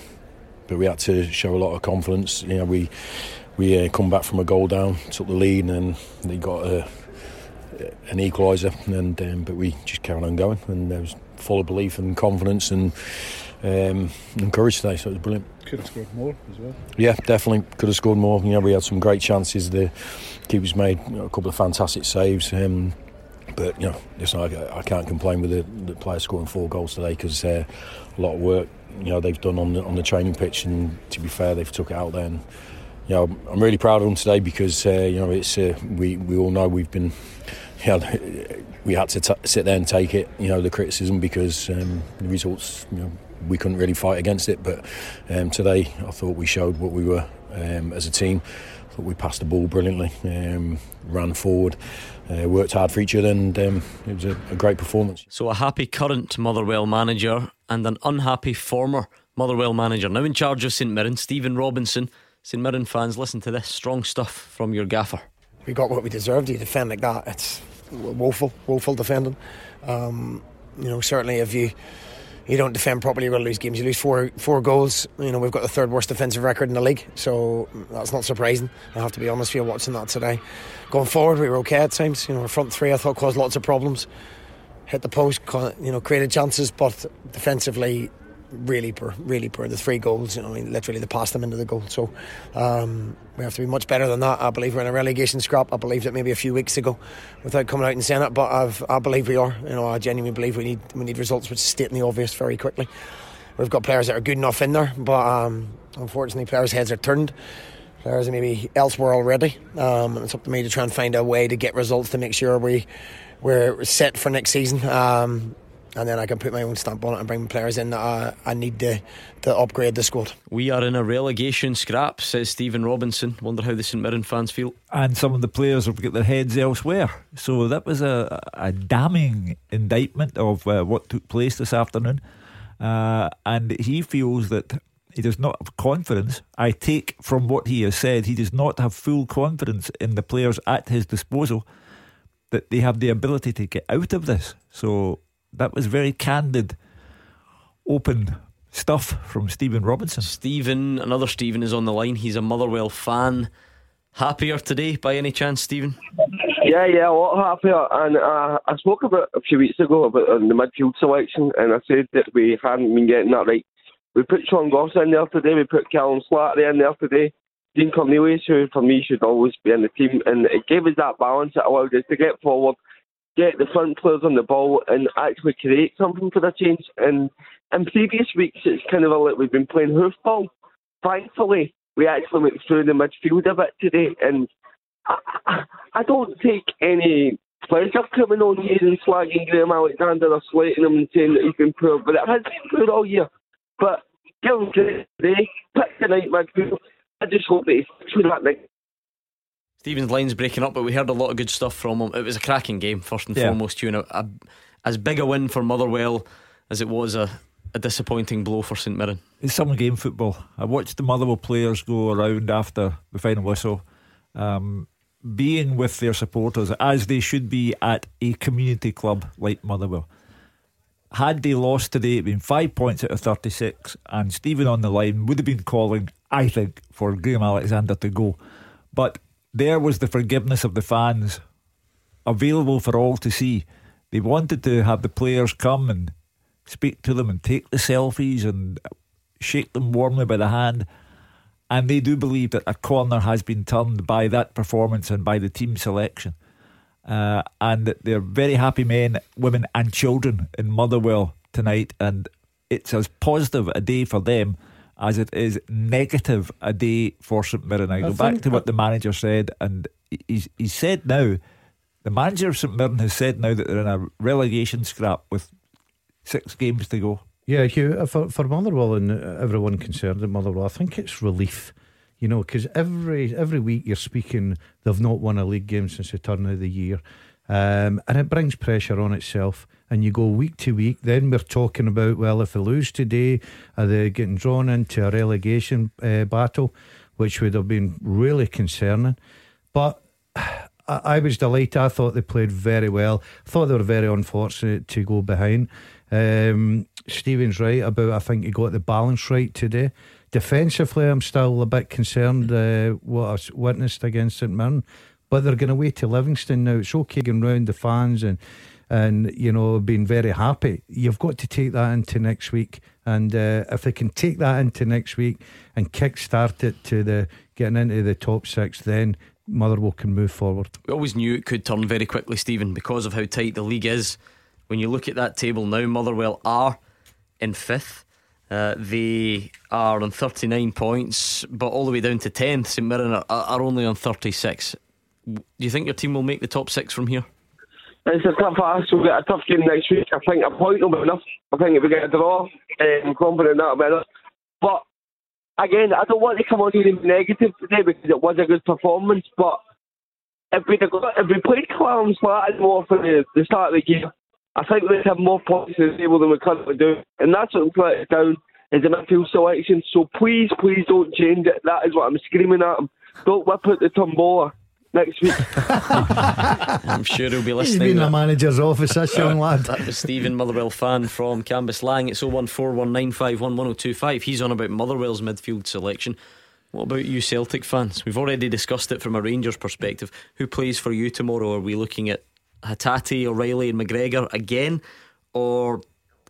but we had to show a lot of confidence. You know we we uh, come back from a goal down, took the lead, and they got a, an equaliser. And um, but we just carried on going, and there was full of belief and confidence and um, and courage today. So it was brilliant. Could have scored more as well. Yeah, definitely could have scored more. You know, we had some great chances. The keepers made you know, a couple of fantastic saves. Um, but you know, listen, I, I can't complain with the, the players scoring four goals today because uh, a lot of work you know they've done on the on the training pitch, and to be fair, they've took it out there. And, you know, I'm really proud of them today because uh, you know it's uh, we we all know we've been. You know, we had to t- sit there and take it, you know, the criticism because um, the results, you know, we couldn't really fight against it. But um, today, I thought we showed what we were um, as a team. I thought we passed the ball brilliantly, um, ran forward, uh, worked hard for each other, and um, it was a, a great performance. So, a happy current Motherwell manager and an unhappy former Motherwell manager. Now in charge of St Mirren, Stephen Robinson. St Mirren fans, listen to this strong stuff from your gaffer. We got what we deserved. You defend like that, it's woeful, woeful defending. Um, you know, certainly if you you don't defend properly, you're going to lose games. You lose four four goals. You know, we've got the third worst defensive record in the league, so that's not surprising. I have to be honest with you, watching that today. Going forward, we were okay at times. You know, our front three I thought caused lots of problems. Hit the post, you know, created chances, but defensively really poor, really poor. The three goals, you know, I mean, literally they passed them into the goal. So um, we have to be much better than that. I believe we're in a relegation scrap. I believe that maybe a few weeks ago, without coming out and saying it, but I've, I believe we are. You know, I genuinely believe we need we need results which state the obvious very quickly. We've got players that are good enough in there, but um, unfortunately, players' heads are turned. Players are maybe elsewhere already, um, it's up to me to try and find a way to get results to make sure we we're set for next season. Um, and then I can put my own stamp on it and bring players in that I, I need to, to upgrade the squad. We are in a relegation scrap, says Stephen Robinson. Wonder how the St Mirren fans feel. And some of the players have got their heads elsewhere. So that was a, a damning indictment of uh, what took place this afternoon. Uh, and he feels that he does not have confidence. I take from what he has said, he does not have full confidence in the players at his disposal that they have the ability to get out of this. So that was very candid, open stuff from Stephen Robinson. Stephen, another Stephen is on the line. He's a Motherwell fan. Happier today, by any chance, Stephen? Yeah, yeah, a lot happier. And uh, I spoke about a few weeks ago about uh, the midfield selection, and I said that we hadn't been getting that right. We put Sean Goss in there today. We put Callum Slattery in there today. Dean Cornelius, who for me should always be in the team, and it gave us that balance. It allowed us to get forward get the front players on the ball and actually create something for the change. And in previous weeks, it's kind of like we've been playing hoofball. Thankfully, we actually went through the midfield a bit today, and I, I, don't take any pleasure coming on here and slagging Graham Alexander or slating him and saying that he's been poor, but it has been poor all year. But give him credit today, pick the night midfield. I just hope that he's through that next Stephen's line's breaking up, but we heard a lot of good stuff from him. It was a cracking game, first and yeah. foremost. You know, a, as big a win for Motherwell as it was a, a disappointing blow for St Mirren. It's some game football. I watched the Motherwell players go around after the final whistle, um, being with their supporters as they should be at a community club like Motherwell. Had they lost today, it'd been five points out of 36, and Stephen on the line would have been calling, I think, for Graham Alexander to go. But there was the forgiveness of the fans available for all to see. They wanted to have the players come and speak to them and take the selfies and shake them warmly by the hand. And they do believe that a corner has been turned by that performance and by the team selection. Uh, and that they're very happy men, women, and children in Motherwell tonight. And it's as positive a day for them as it is negative a day for St Mirren. I go back to what the manager said, and he's, he said now, the manager of St Mirren has said now that they're in a relegation scrap with six games to go. Yeah, Hugh, uh, for, for Motherwell and everyone concerned at Motherwell, I think it's relief. You know, because every every week you're speaking, they've not won a league game since the turn of the year, um, and it brings pressure on itself and you go week to week, then we're talking about, well, if they lose today, are they getting drawn into a relegation uh, battle, which would have been really concerning. But I, I was delighted. I thought they played very well. I thought they were very unfortunate to go behind. Um, Stephen's right about, I think he got the balance right today. Defensively, I'm still a bit concerned uh, what I witnessed against St Mirren. But they're going away to Livingston now. It's okay going round the fans and and you know being very happy. You've got to take that into next week, and uh, if they can take that into next week and kick start it to the getting into the top six, then Motherwell can move forward. We always knew it could turn very quickly, Stephen, because of how tight the league is. When you look at that table now, Motherwell are in fifth. Uh, they are on 39 points, but all the way down to 10th. St Mirren are, are only on 36. Do you think your team will make the top six from here? It's a tough ask. We'll get a tough game next week. I think a point will be enough. I think if we get a draw, um, I'm confident that'll be enough. But again, I don't want to come on here and be negative today because it was a good performance. But if we if we played Callum Slater more for the, the start of the game, I think we'd have more points in the table than we currently do, and that's what we let down is the midfield selection. So please, please don't change it. That is what I'm screaming at him. Don't whip out the tombola next week. I'm sure he'll be listening. He's been a manager's office, this young lad. That was Stephen Motherwell fan from Cambuslang. It's 01419511025. He's on about Motherwell's midfield selection. What about you, Celtic fans? We've already discussed it from a Rangers perspective. Who plays for you tomorrow? Are we looking at Hatate, O'Riley, and McGregor again? Or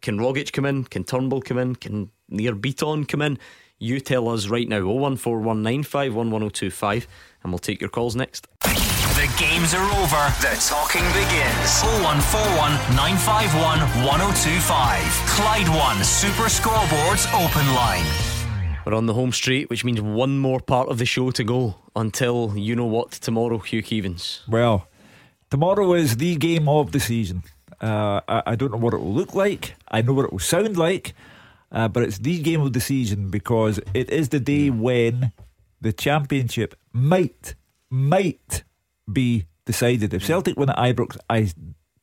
can Rogic come in? Can Turnbull come in? Can Nir Bitton come in? You tell us right now 01419511025 and we'll take your calls next. The games are over. The talking begins. 0141 951 1025. Clyde One Super Scoreboards Open Line. We're on the home straight, which means one more part of the show to go until you know what tomorrow, Hugh Keevins. Well, tomorrow is the game of the season. Uh, I, I, don't know what it will look like. I know what it will sound like, uh, but it's the game of the season because it is the day when the championship might, might be decided. If Celtic win at Ibrox, I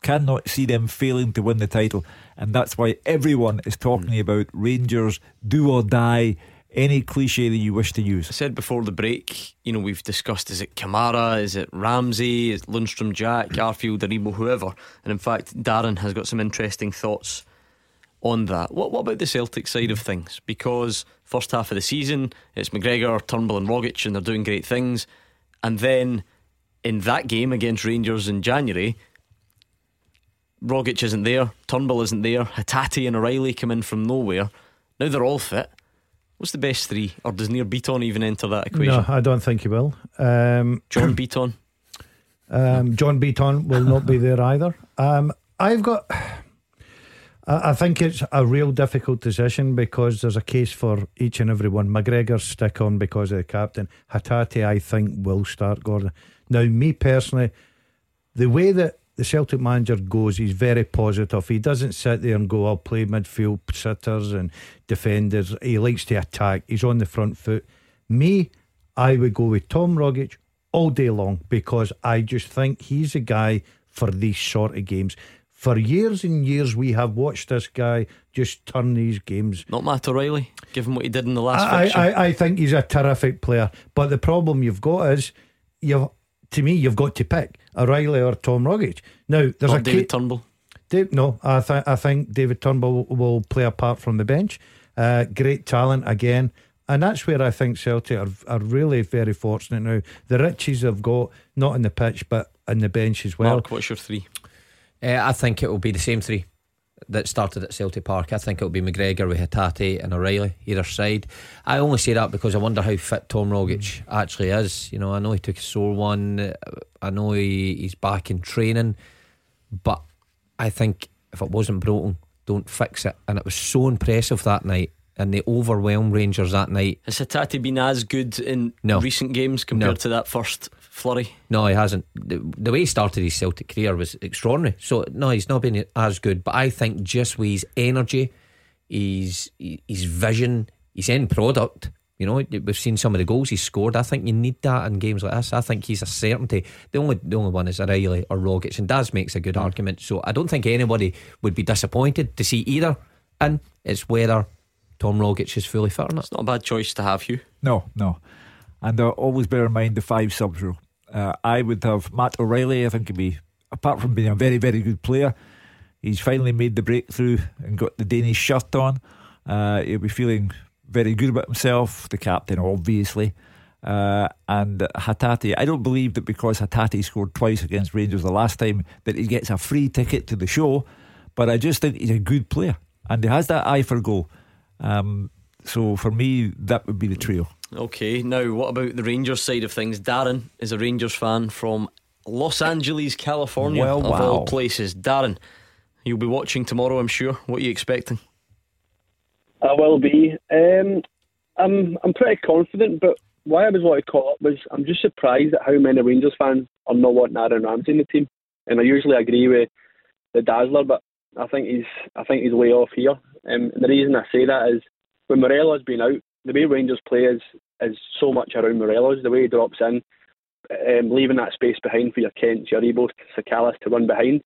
cannot see them failing to win the title, and that's why everyone is talking mm. about Rangers do or die. Any cliche that you wish to use. I said before the break, you know, we've discussed is it Kamara, is it Ramsey, is it Lundstram Jack, Arfield, Aribo, whoever. And in fact, Darren has got some interesting thoughts on that. What, what about the Celtic side of things? Because first half of the season, it's McGregor, Turnbull, and Rogic, and they're doing great things. And then in that game against Rangers in January, Rogic isn't there, Turnbull isn't there, Hatate and O'Riley come in from nowhere. Now they're all fit. What's the best three? Or does Nir Bitton even enter that equation? No, I don't think he will. Um, John Beaton. Um, John Beaton will not be there either. Um, I've got. I think it's a real difficult decision because there's a case for each and every one. McGregor stick on because of the captain. Hatate, I think, will start Gordon. Now, me personally, the way that the Celtic manager goes, he's very positive. He doesn't sit there and go, I'll play midfield sitters and defenders. He likes to attack. He's on the front foot. Me, I would go with Tom Rogic all day long because I just think he's a guy for these sort of games. For years and years, we have watched this guy just turn these games. Not Matt O'Riley, given what he did in the last I, I, I, think he's a terrific player. But the problem you've got is, you've to me, you've got to pick O'Riley or Tom Rogic. Now, there's Not a David ca- Turnbull. Dave, no, I, th- I think David Turnbull will, will play a part from the bench. Uh, great talent again. And that's where I think Celtic are, are really very fortunate now. The riches they've got, not in the pitch, but in the bench as well. Mark, what's your three? Uh, I think it will be the same three that started at Celtic Park. I think it'll be McGregor with Hatate and O'Riley either side. I only say that because I wonder how fit Tom Rogic mm. actually is. You know, I know he took a sore one. I know he, he's back in training, but I think if it wasn't broken, don't fix it. And it was so impressive that night. And they overwhelmed Rangers that night. Has Hatate been as good in no. recent games compared no. to that first flurry? No, he hasn't. The, the, way he started his Celtic career was extraordinary. So no, he's not been as good. But I think just with his energy, his his vision, his end product. You know, we've seen some of the goals he scored. I think you need that in games like this. I think he's a certainty. The only the only one is O'Riley or Rogic, and Daz makes a good mm. argument. So I don't think anybody would be disappointed to see either. And it's whether Tom Rogic is fully fit or not. It's not a bad choice to have, Hugh. No, no. And uh, always bear in mind the five subs rule. Uh, I would have Matt O'Riley. I think he'd be, apart from being a very, very good player, he's finally made the breakthrough and got the Danish shirt on. Uh, he'll be feeling very good about himself, the captain, obviously. Uh, and Hatate, I don't believe that because Hatate scored twice against Rangers the last time that he gets a free ticket to the show, but I just think he's a good player and he has that eye for goal. Um, So for me, that would be the trio. Okay, now what about the Rangers side of things? Darren is a Rangers fan from Los Angeles, California, Well, of all wow. places. Darren, you'll be watching tomorrow, I'm sure. What are you expecting? I will be. Um, I'm I'm pretty confident, but why I was wanting to call up was I'm just surprised at how many Rangers fans are not wanting Aaron Ramsey in the team. And I usually agree with the Dazzler, but I think he's I think he's way off here. Um, and the reason I say that is when Morelos been out, the way Rangers play is is so much around Morelos. The way he drops in, um, leaving that space behind for your Kents, your Ebos, Sakalas to run behind.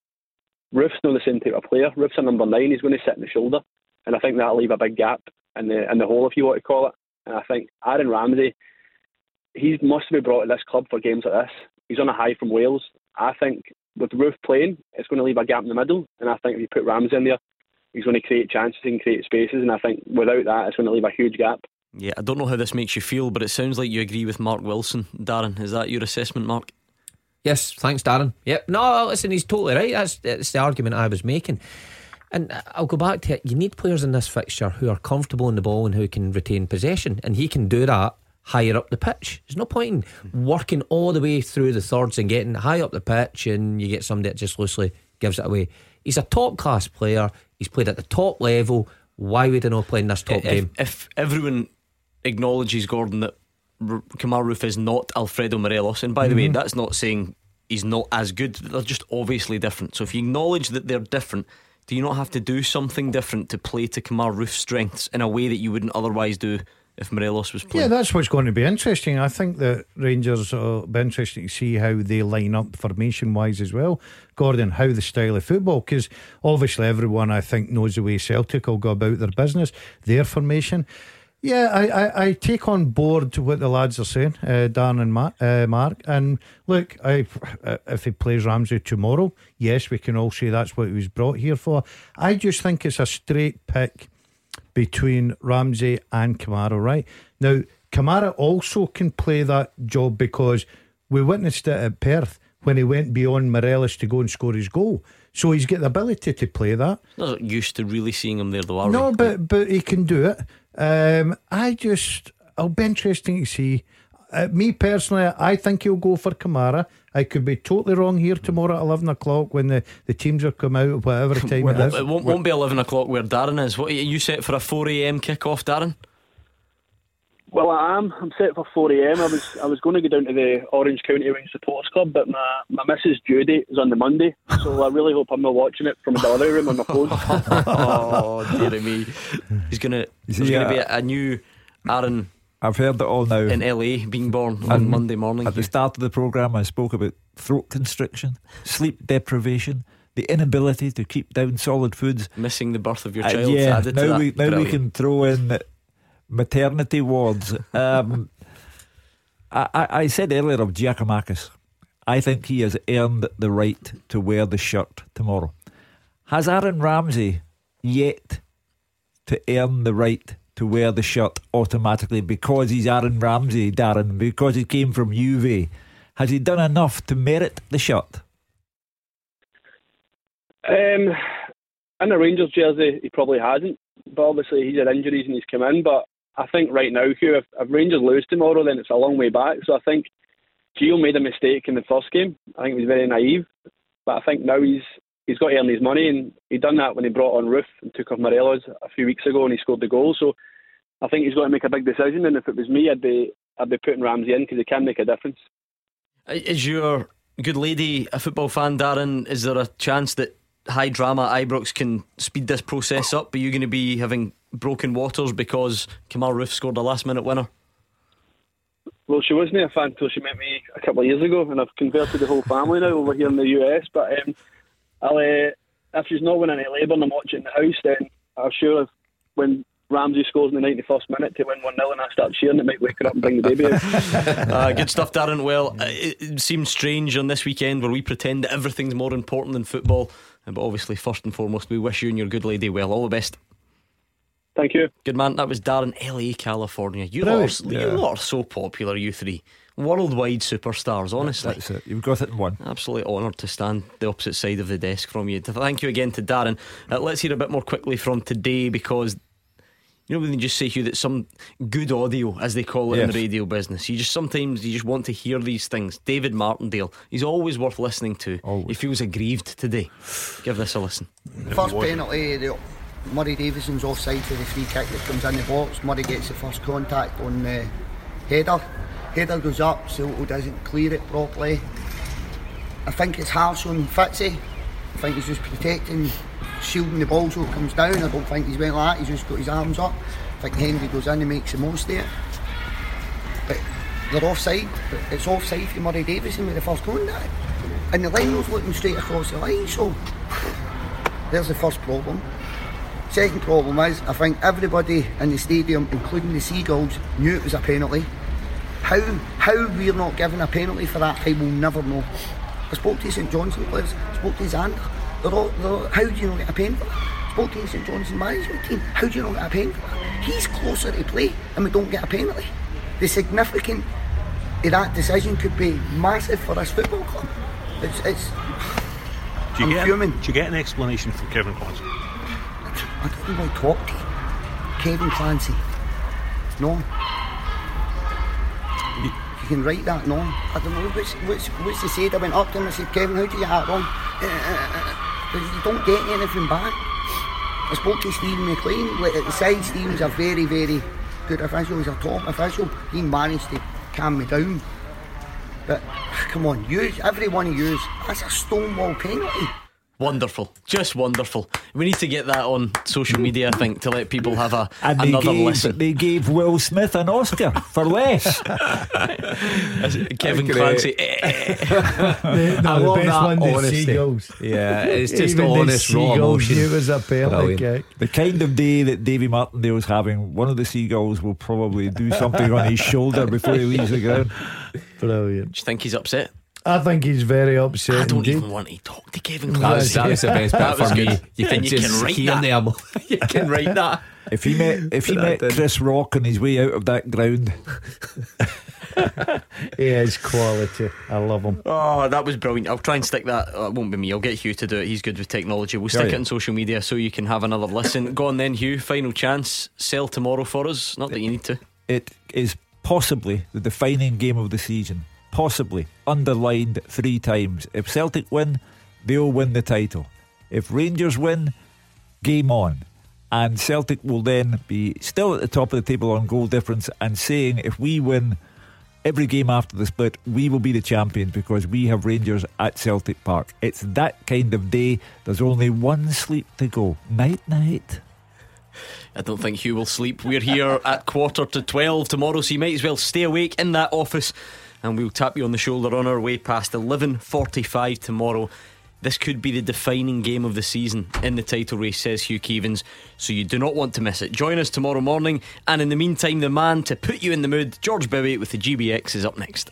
Roofe's not the same type of player. Roofe's a number nine. He's going to sit in the shoulder, and I think that'll leave a big gap in the in the hole, if you want to call it. And I think Aaron Ramsey, he must be brought to this club for games like this. He's on a high from Wales. I think with Roofe playing, it's going to leave a gap in the middle, and I think if you put Ramsey in there, he's going to create chances and create spaces. And I think without that, it's going to leave a huge gap. Yeah, I don't know how this makes you feel, but it sounds like you agree with Mark Wilson. Darren, is that your assessment, Mark? Yes, thanks, Darren. Yep. No, listen, he's totally right. That's, that's the argument I was making. And I'll go back to it. You need players in this fixture who are comfortable in the ball and who can retain possession. And he can do that higher up the pitch. There's no point in working all the way through the thirds and getting high up the pitch and you get somebody that just loosely gives it away. He's a top class player. He's played at the top level. Why would he not play in this top if, game? If everyone acknowledges, Gordon, that R- Kemar Roofe is not Alfredo Morelos, and by the way, Mhm. that's not saying he's not as good, they're just obviously different. So if you acknowledge that they're different, do you not have to do something different to play to Kemar Roofe's strengths in a way that you wouldn't otherwise do if Morelos was playing? Yeah, that's what's going to be interesting. I think that Rangers will be interesting to see how they line up formation wise as well. Gordon, how the style of football, because obviously everyone I think knows the way Celtic will go about their business, their formation. Yeah, I, I, I take on board what the lads are saying, uh, Dan and Ma- uh, Mark. And look, I, uh, if he plays Ramsey tomorrow, yes, we can all say that's what he was brought here for. I just think it's a straight pick between Ramsey and Kamara, right? Now, Kamara also can play that job because we witnessed it at Perth when he went beyond Morelos to go and score his goal. So he's got the ability to play that. Not used to really seeing him there, though, are No, we? but but he can do it. Um, I just, it'll be interesting to see. Uh, me personally, I think he'll go for Kamara. I could be totally wrong here tomorrow at eleven o'clock when the, the teams are come out, whatever time Well, it is. it won't, won't be 11 o'clock where Darren is. What are you set for a 4am kick-off, Darren? Well, I am. I'm set for 4 a.m. I was I was going to go down to the Orange County Wing Supporters Club, but my my missus' Judy is on the Monday, so I really hope I'm not watching it from a delivery room on my phone. oh, dear me. He's going to You there's going to be a, a new Aaron I've heard it all now. in LA being born on And Monday morning. At the start of the programme, I spoke about throat constriction, sleep deprivation, the inability to keep down solid foods. Missing the birth of your Uh, child. yeah, added to now that. we now we can throw in maternity wards. Um, I, I, I said earlier of Giakoumakis. I think he has earned the right to wear the shirt tomorrow. Has Aaron Ramsey yet to earn the right to wear the shirt automatically because he's Aaron Ramsey, Darren, because he came from Juve? Has he done enough to merit the shirt? Um, in a Rangers jersey, he probably hasn't, but obviously he's had injuries and he's come in. But I think right now, Hugh, if, if Rangers lose tomorrow, then it's a long way back. So I think Gio made a mistake in the first game. I think he was very naive, but I think now he's he's got to earn his money, and he done that when he brought on Roofe and took off Morelos a few weeks ago, and he scored the goal. So I think he's got to make a big decision. And if it was me, I'd be I'd be putting Ramsey in because he can make a difference. Is your good lady a football fan, Darren? Is there a chance that high drama Ibrox can speed this process up? Are you going to be having broken waters because Kemar Roofe scored a last minute winner? Well, she wasn't a fan until she met me a couple of years ago, and I've converted the whole family now over here in the US. But um, I'll, uh, if she's not winning any labour and I'm watching the house, then I'm sure if, when Ramsey scores in the 91st minute to win 1 0 and I start cheering, it might wake her up and bring the baby out. uh, good stuff, Darren. Well, uh, it, it seems strange on this weekend where we pretend that everything's more important than football. Uh, But obviously, first and foremost, we wish you and your good lady well. All the best. Thank you. Good man. That was Darren, LA, California. You, lot Brilliant. are, you Yeah. lot are so popular, you three. Worldwide superstars, honestly. That's it. You've got it in one. Absolutely honoured to stand the opposite side of the desk from you. Thank you again to Darren. Uh, let's hear a bit more quickly from today because You know when they just say Hugh that some good audio, as they call it in the radio business. You just sometimes you just want to hear these things. David Martindale, he's always worth listening to. He feels aggrieved today. Give this a listen. First penalty, the, Murray Davidson's offside for the free kick that comes in the box. Murray gets the first contact on the header. Header goes up, Silto doesn't clear it properly. I think it's harsh on Fitzy. I think he's just protecting, shielding the ball so it comes down. I don't think he's went like that, he's just got his arms up. I think Hendry goes in and makes the most of it. But they're offside. But it's offside for Murray Davidson with the first contact. And the line was looking straight across the line, so there's the first problem. Second problem is, I think everybody in the stadium, including the Seagulls, knew it was a penalty. How how we're not given a penalty for that, I will never know. I spoke to St Johnstone players, spoke to Zander. They're all, they're all, how do you not get a pen for that? Spoke to St Johnstone management team. How do you not get a pen for that? He's closer to play, and we don't get a penalty. The significance of that decision could be massive for this football club. It's, it's Do you, I'm get, fuming. do you get an explanation from Kevin Clancy? I don't know why I talk to. Kevin Clancy. No. Can write that, no. I don't know what's, what's, what's he said. I went up to him and said, Kevin, how do you get that wrong? Uh, uh, uh, because you don't get anything back. I spoke to Steven McLean. At the side, Steven's a very, very good official. He's a top official. He managed to calm me down. But come on, you, every one of you, that's a stonewall penalty. Wonderful, just wonderful. We need to get that on social media, I think, to let people have a And another gave, listen. they gave Will Smith an Oscar for less. Kevin Clancy. Eh, eh, eh. The, no, I the love best that one, honesty. Seagulls. Yeah, it's just Even the honest, raw emotion. it was a penalty Brilliant. kick. The kind of day that Davy Martindale's having, one of the seagulls will probably do something on his shoulder before he leaves the ground. Brilliant. Do you think he's upset? I think he's very upset. I don't indeed. even want to talk to Kevin That Clancy. was, that was the best That bit was for me. good. You can And you just can write hear that. them. you can write that. If he met if he met didn't. Chris Rock on his way out of that ground, He is quality. I love him. Oh, that was brilliant. I'll try and stick that. uh, it won't be me. I'll get Hugh to do it. He's good with technology. We'll stick yeah. it on social media so you can have another listen. Go on then, Hugh. Final chance. Sell tomorrow for us. Not that you need to. it is possibly the defining game of the season. Possibly underlined three times. If Celtic win, they'll win the title. If Rangers win, game on. And Celtic will then be still at the top of the table on goal difference and saying if we win every game after the split, we will be the champions because we have Rangers at Celtic Park. It's that kind of day. There's only one sleep to go. Night, night. I don't think Hugh will sleep. We're here at quarter to 12 tomorrow, so you might as well stay awake in that office and we'll tap you on the shoulder on our way past 11.45 tomorrow. This could be the defining game of the season in the title race, says Hugh Keevins, so you do not want to miss it. Join us tomorrow morning, and in the meantime, the man to put you in the mood, George Bowie with the GBX, is up next.